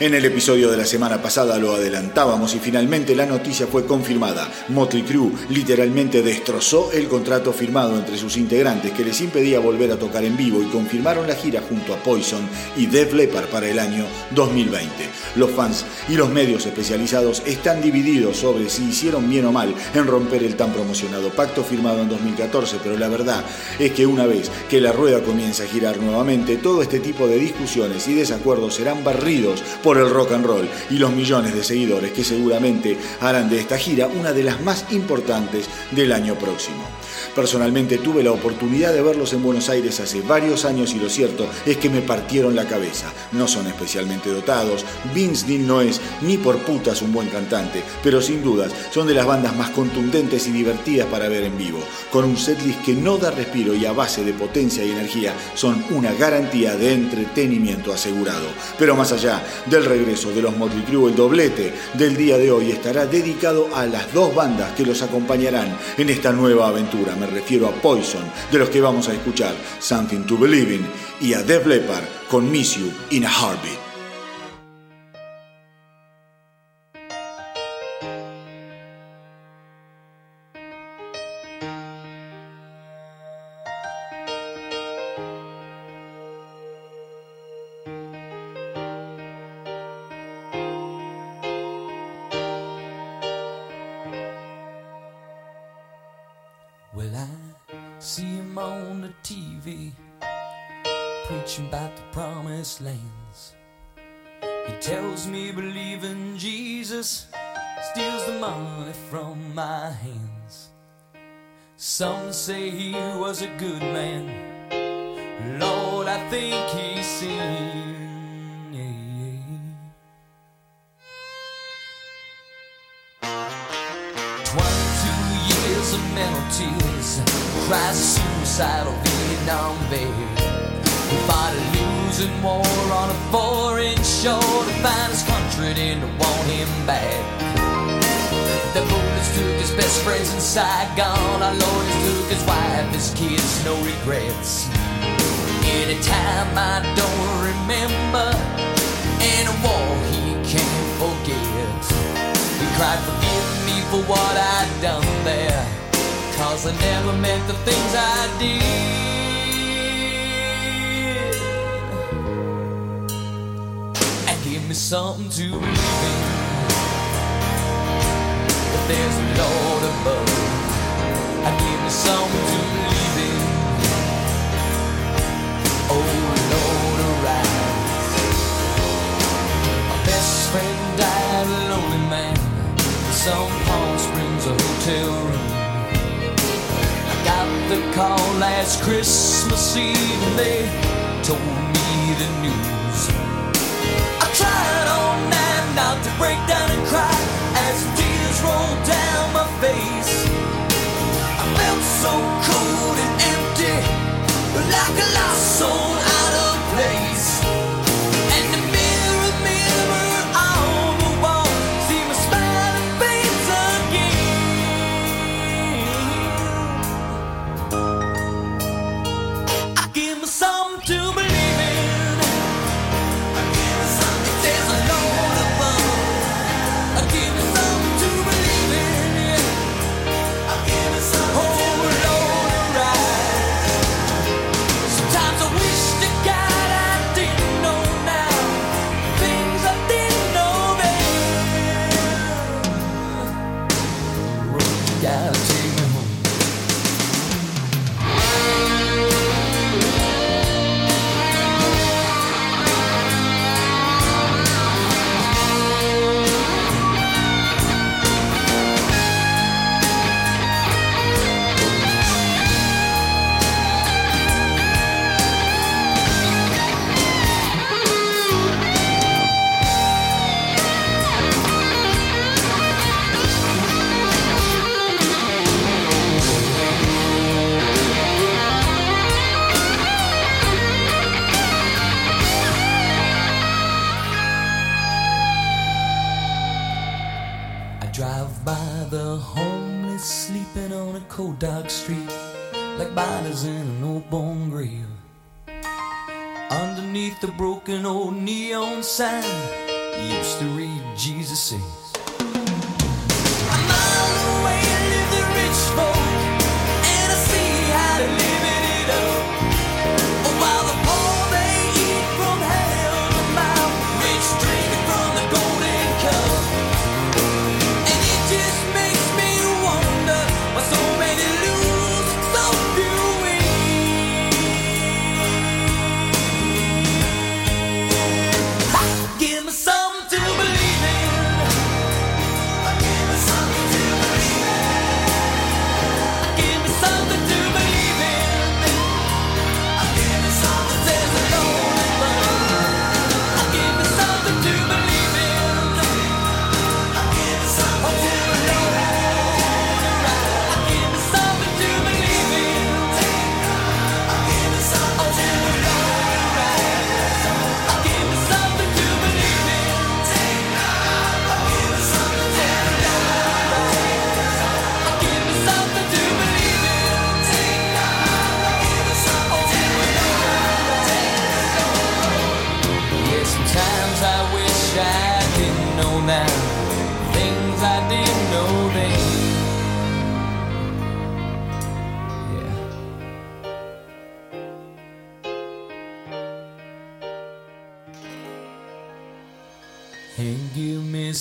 En el episodio de la semana pasada lo adelantábamos y finalmente la noticia fue confirmada. Motley Crue literalmente destrozó el contrato firmado entre sus integrantes que les impedía volver a tocar en vivo y confirmaron la gira junto a Poison y Def Leppard para el año 2020. Los fans y los medios especializados están divididos sobre si hicieron bien o mal en romper el tan promocionado pacto firmado en 2014, pero la verdad es que una vez que la rueda comienza a girar nuevamente, todo este tipo de discusiones y desacuerdos serán barridos por el rock and roll y los millones de seguidores que seguramente harán de esta gira una de las más importantes del año próximo. Personalmente tuve la oportunidad de verlos en Buenos Aires hace varios años y lo cierto es que me partieron la cabeza. No son especialmente dotados, Vince Neil no es ni por putas un buen cantante, pero sin dudas son de las bandas más contundentes y divertidas para ver en vivo. Con un setlist que no da respiro y a base de potencia y energía son una garantía de entretenimiento asegurado. Pero más allá del regreso de los Motley Crue, el doblete del día de hoy estará dedicado a las dos bandas que los acompañarán en esta nueva aventura. Me refiero a Poison, de los que vamos a escuchar Something to Believe in, y a Def Leppard con Miss You in a Heartbeat. Some say he was a good man. Lord, I think he sinned. Twenty-two years of mental tears, cries of suicidal Vietnam vet. He fought a losing war on a foreign shore to find his country didn't want him back. The bullets took his best friends in Saigon. Our lawyers took his wife, his kids, no regrets. Anytime I don't remember, in a war he can't forget. He cried, forgive me for what I'd done there. Cause I never meant the things I did. And give me something to believe in. There's a Lord above, and give me something to believe in. Oh Lord, arise. My best friend died a lonely man in some Palm Springs hotel room. I got the call last Christmas Eve and they told me the news. I tried all night not to break down and cry rolled down my face. I felt so cold and empty, like a lost soul out of place. The broken old neon sign, used to read Jesus says.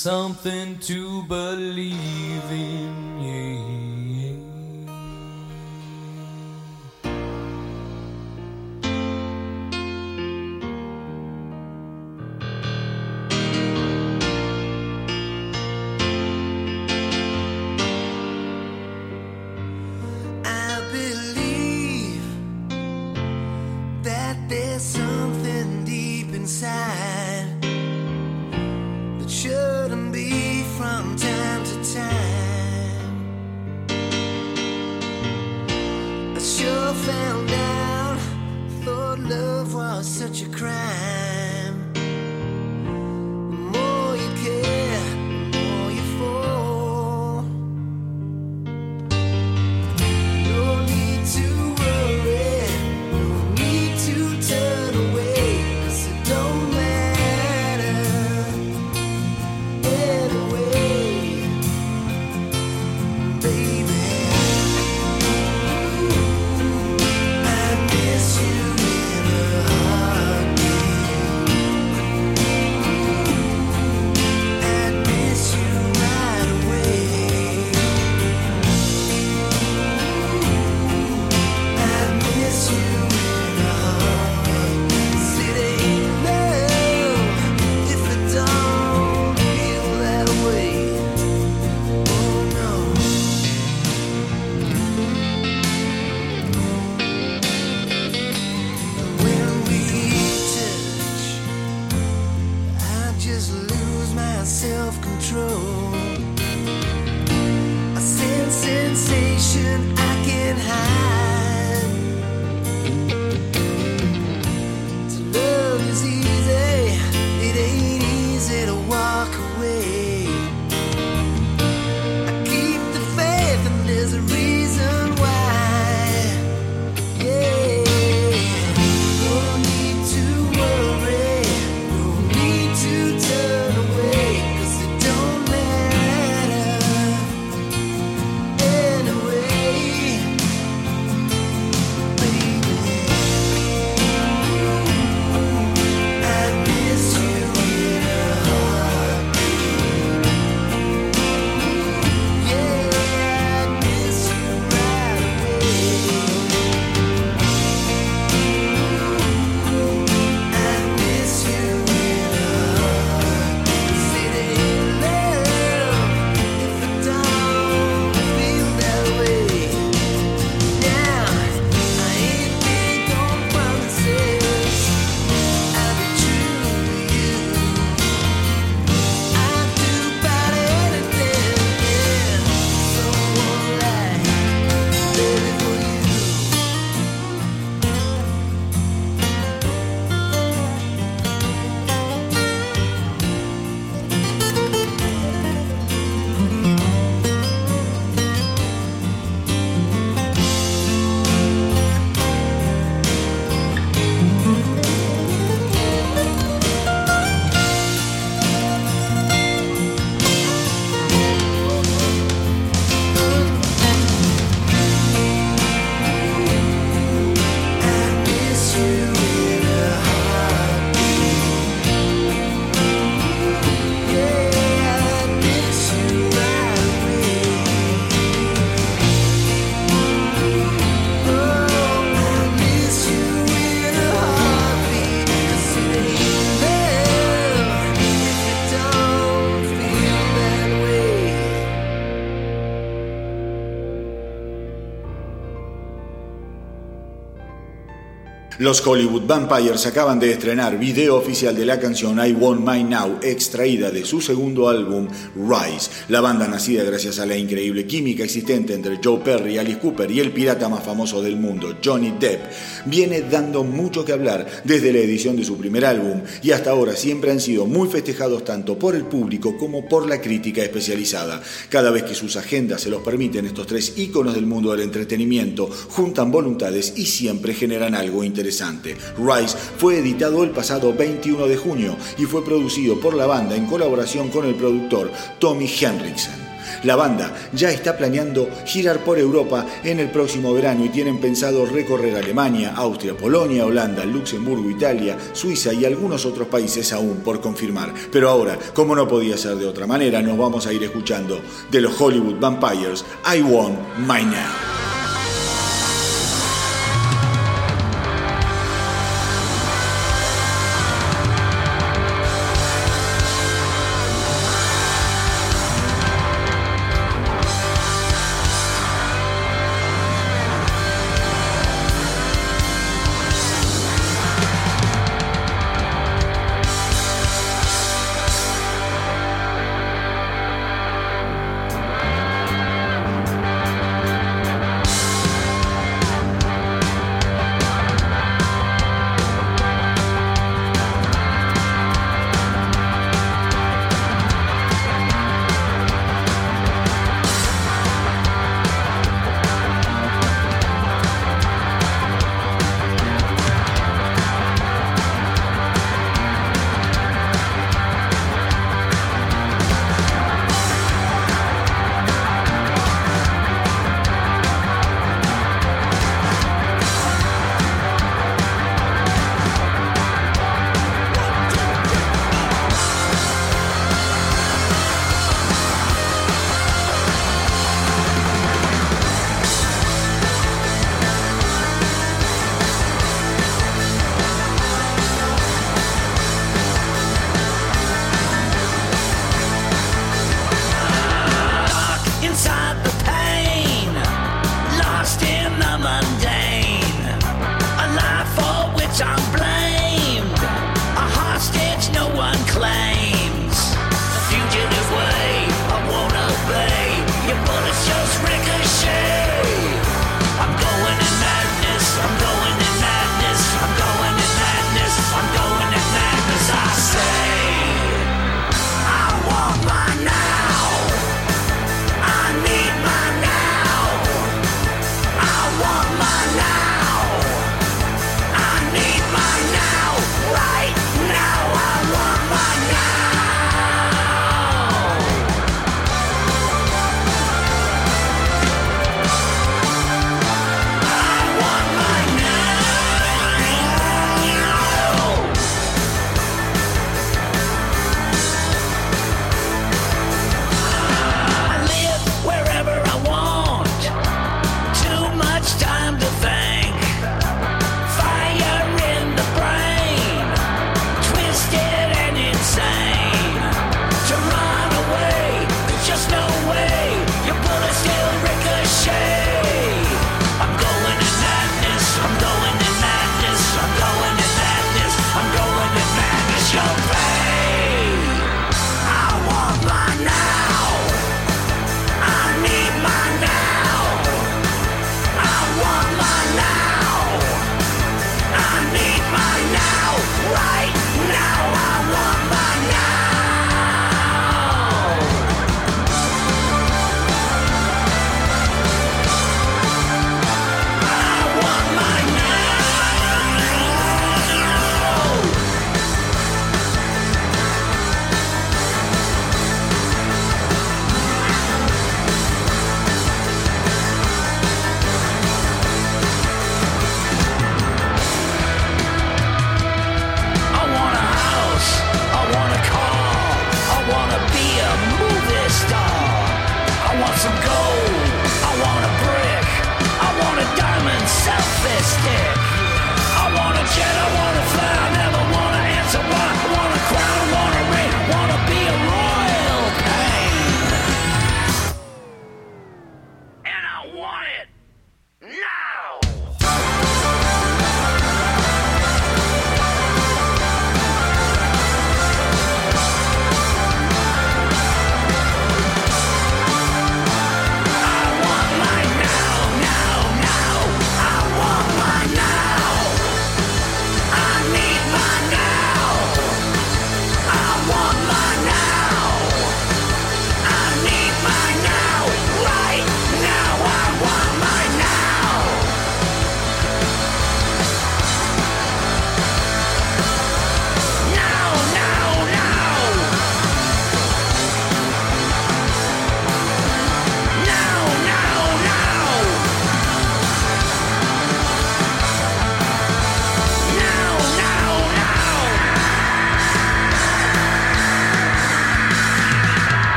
Something to believe in. Los Hollywood Vampires acaban de estrenar video oficial de la canción I Want Mine Now, extraída de su segundo álbum Rise. La banda nacida gracias a la increíble química existente entre Joe Perry, Alice Cooper y el pirata más famoso del mundo, Johnny Depp, viene dando mucho que hablar desde la edición de su primer álbum y hasta ahora siempre han sido muy festejados tanto por el público como por la crítica especializada. Cada vez que sus agendas se los permiten, estos tres íconos del mundo del entretenimiento juntan voluntades y siempre generan algo interesante. Rise fue editado el pasado 21 de junio y fue producido por la banda en colaboración con el productor Tommy Henriksen. La banda ya está planeando girar por Europa en el próximo verano y tienen pensado recorrer Alemania, Austria, Polonia, Holanda, Luxemburgo, Italia, Suiza y algunos otros países aún por confirmar. Pero ahora, como no podía ser de otra manera, nos vamos a ir escuchando de los Hollywood Vampires I Want My Now.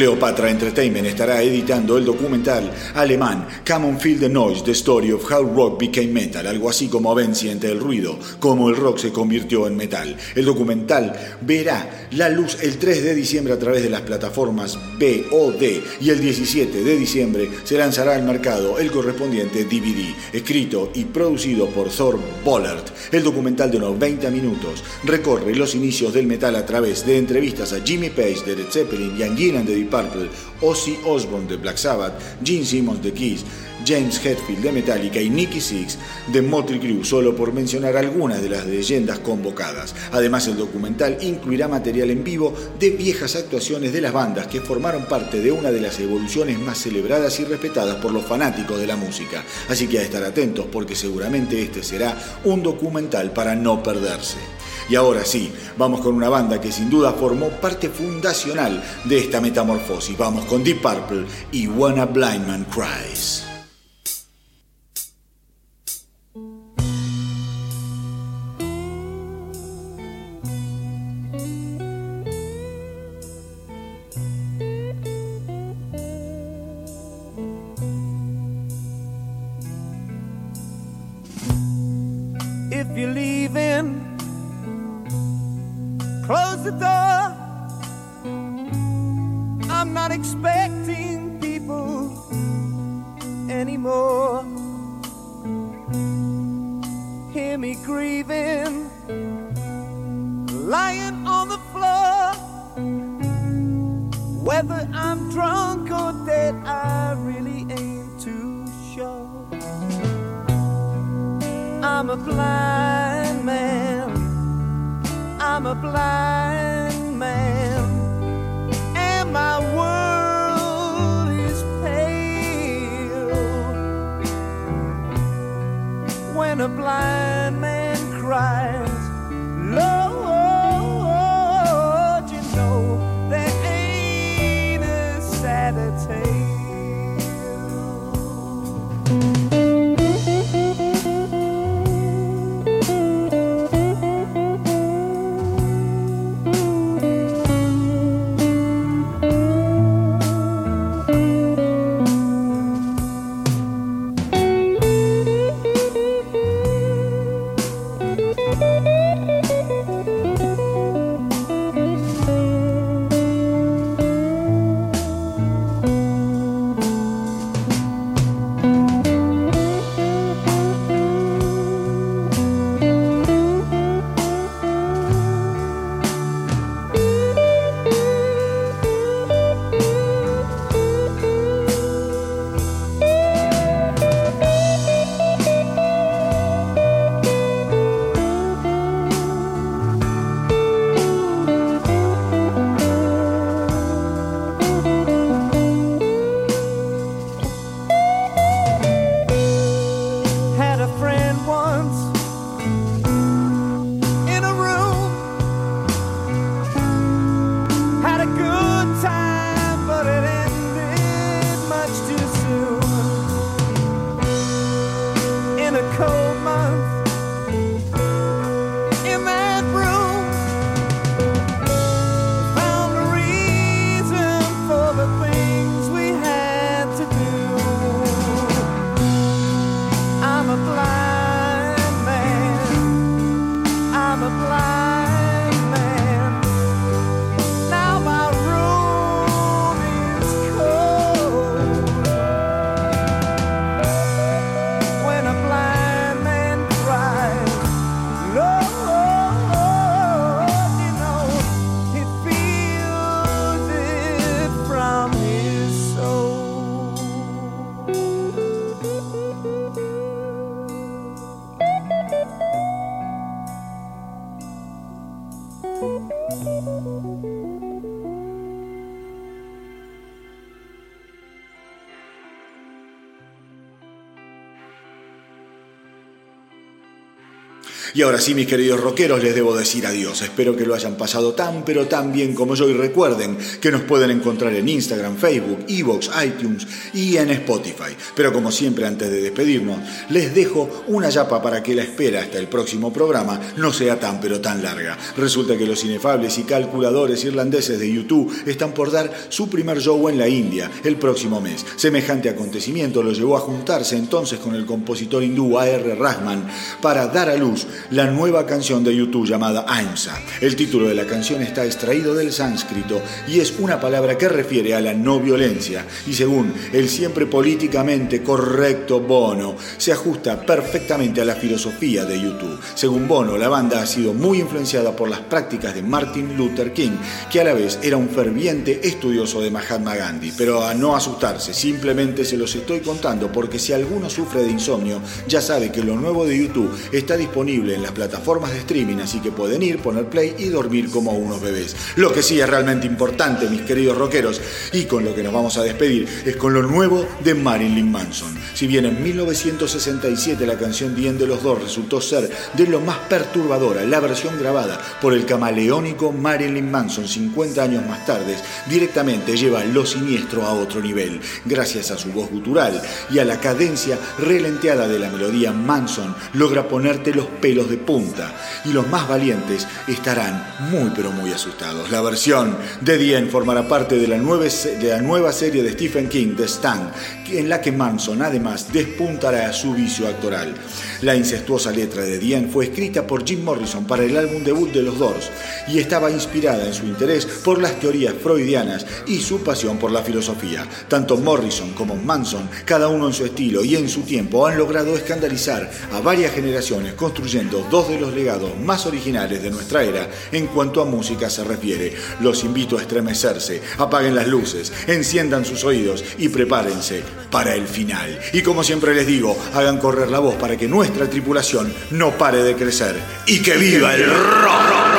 Cleopatra Entertainment estará editando el documental alemán Come on Feel the Noise, The Story of How Rock Became Metal, algo así como Ven siente el ruido, cómo el rock se convirtió en metal. El documental verá la luz el 3 de diciembre a través de las plataformas VOD y el 17 de diciembre se lanzará al mercado el correspondiente DVD, escrito y producido por Thor Bollert. El documental de unos 20 minutos recorre los inicios del metal a través de entrevistas a Jimmy Page de Led Zeppelin, Ian Gillan de Purple, Ozzy Osbourne de Black Sabbath, Gene Simmons de Kiss, James Hetfield de Metallica y Nicky Six de Motley Crue, solo por mencionar algunas de las leyendas convocadas. Además, el documental incluirá material en vivo de viejas actuaciones de las bandas que formaron parte de una de las evoluciones más celebradas y respetadas por los fanáticos de la música. Así que a estar atentos porque seguramente este será un documental para no perderse. Y ahora sí, vamos con una banda que sin duda formó parte fundacional de esta metamorfosis. Vamos con Deep Purple y When a Blind Man Cries. Y ahora sí, mis queridos rockeros, les debo decir adiós. Espero que lo hayan pasado tan pero tan bien como yo y recuerden que nos pueden encontrar en Instagram, Facebook, Evox, iTunes y en Spotify. Pero como siempre, antes de despedirnos, les dejo una yapa para que la espera hasta el próximo programa no sea tan pero tan larga. Resulta que los inefables y calculadores irlandeses de YouTube están por dar su primer show en la India el próximo mes. Semejante acontecimiento lo llevó a juntarse entonces con el compositor hindú A.R. Rahman para dar a luz la nueva canción de YouTube llamada Aimsa. El título de la canción está extraído del sánscrito y es una palabra que refiere a la no violencia y según el siempre políticamente correcto Bono, se ajusta perfectamente a la filosofía de YouTube. Según Bono, la banda ha sido muy influenciada por las prácticas de Martin Luther King, que a la vez era un ferviente estudioso de Mahatma Gandhi. Pero a no asustarse, simplemente se los estoy contando porque si alguno sufre de insomnio, ya sabe que lo nuevo de YouTube está disponible en las plataformas de streaming, así que pueden ir, poner play y dormir como unos bebés. Lo que sí es realmente importante, mis queridos rockeros, y con lo que nos vamos a despedir, es con lo nuevo de Marilyn Manson. Si bien en 1967 la canción The End de los dos resultó ser de lo más perturbadora, la versión grabada por el camaleónico Marilyn Manson 50 años más tarde, directamente lleva lo siniestro a otro nivel. Gracias a su voz gutural y a la cadencia relenteada de la melodía, Manson logra ponerte los pelos de punta y los más valientes estarán muy pero muy asustados. La versión de End formará parte de la, nueva, de la nueva serie de Stephen King, The Stand, en la que Manson además despuntará su vicio actoral. La incestuosa letra de End fue escrita por Jim Morrison para el álbum debut de los Doors y estaba inspirada en su interés por las teorías freudianas y su pasión por la filosofía. Tanto Morrison como Manson, cada uno en su estilo y en su tiempo, han logrado escandalizar a varias generaciones construyendo dos de los legados más originales de nuestra era en cuanto a música se refiere. Los invito a estremecerse, apaguen las luces, enciendan sus oídos y prepárense para el final. Y como siempre les digo, hagan correr la voz para que nuestra tripulación no pare de crecer. ¡Y que viva el rock!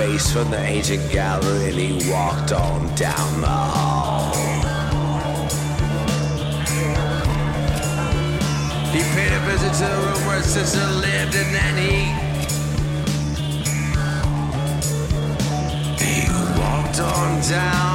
face from the ancient gallery and he walked on down the hall. He paid a visit to the room where his sister lived and then he. He walked on down.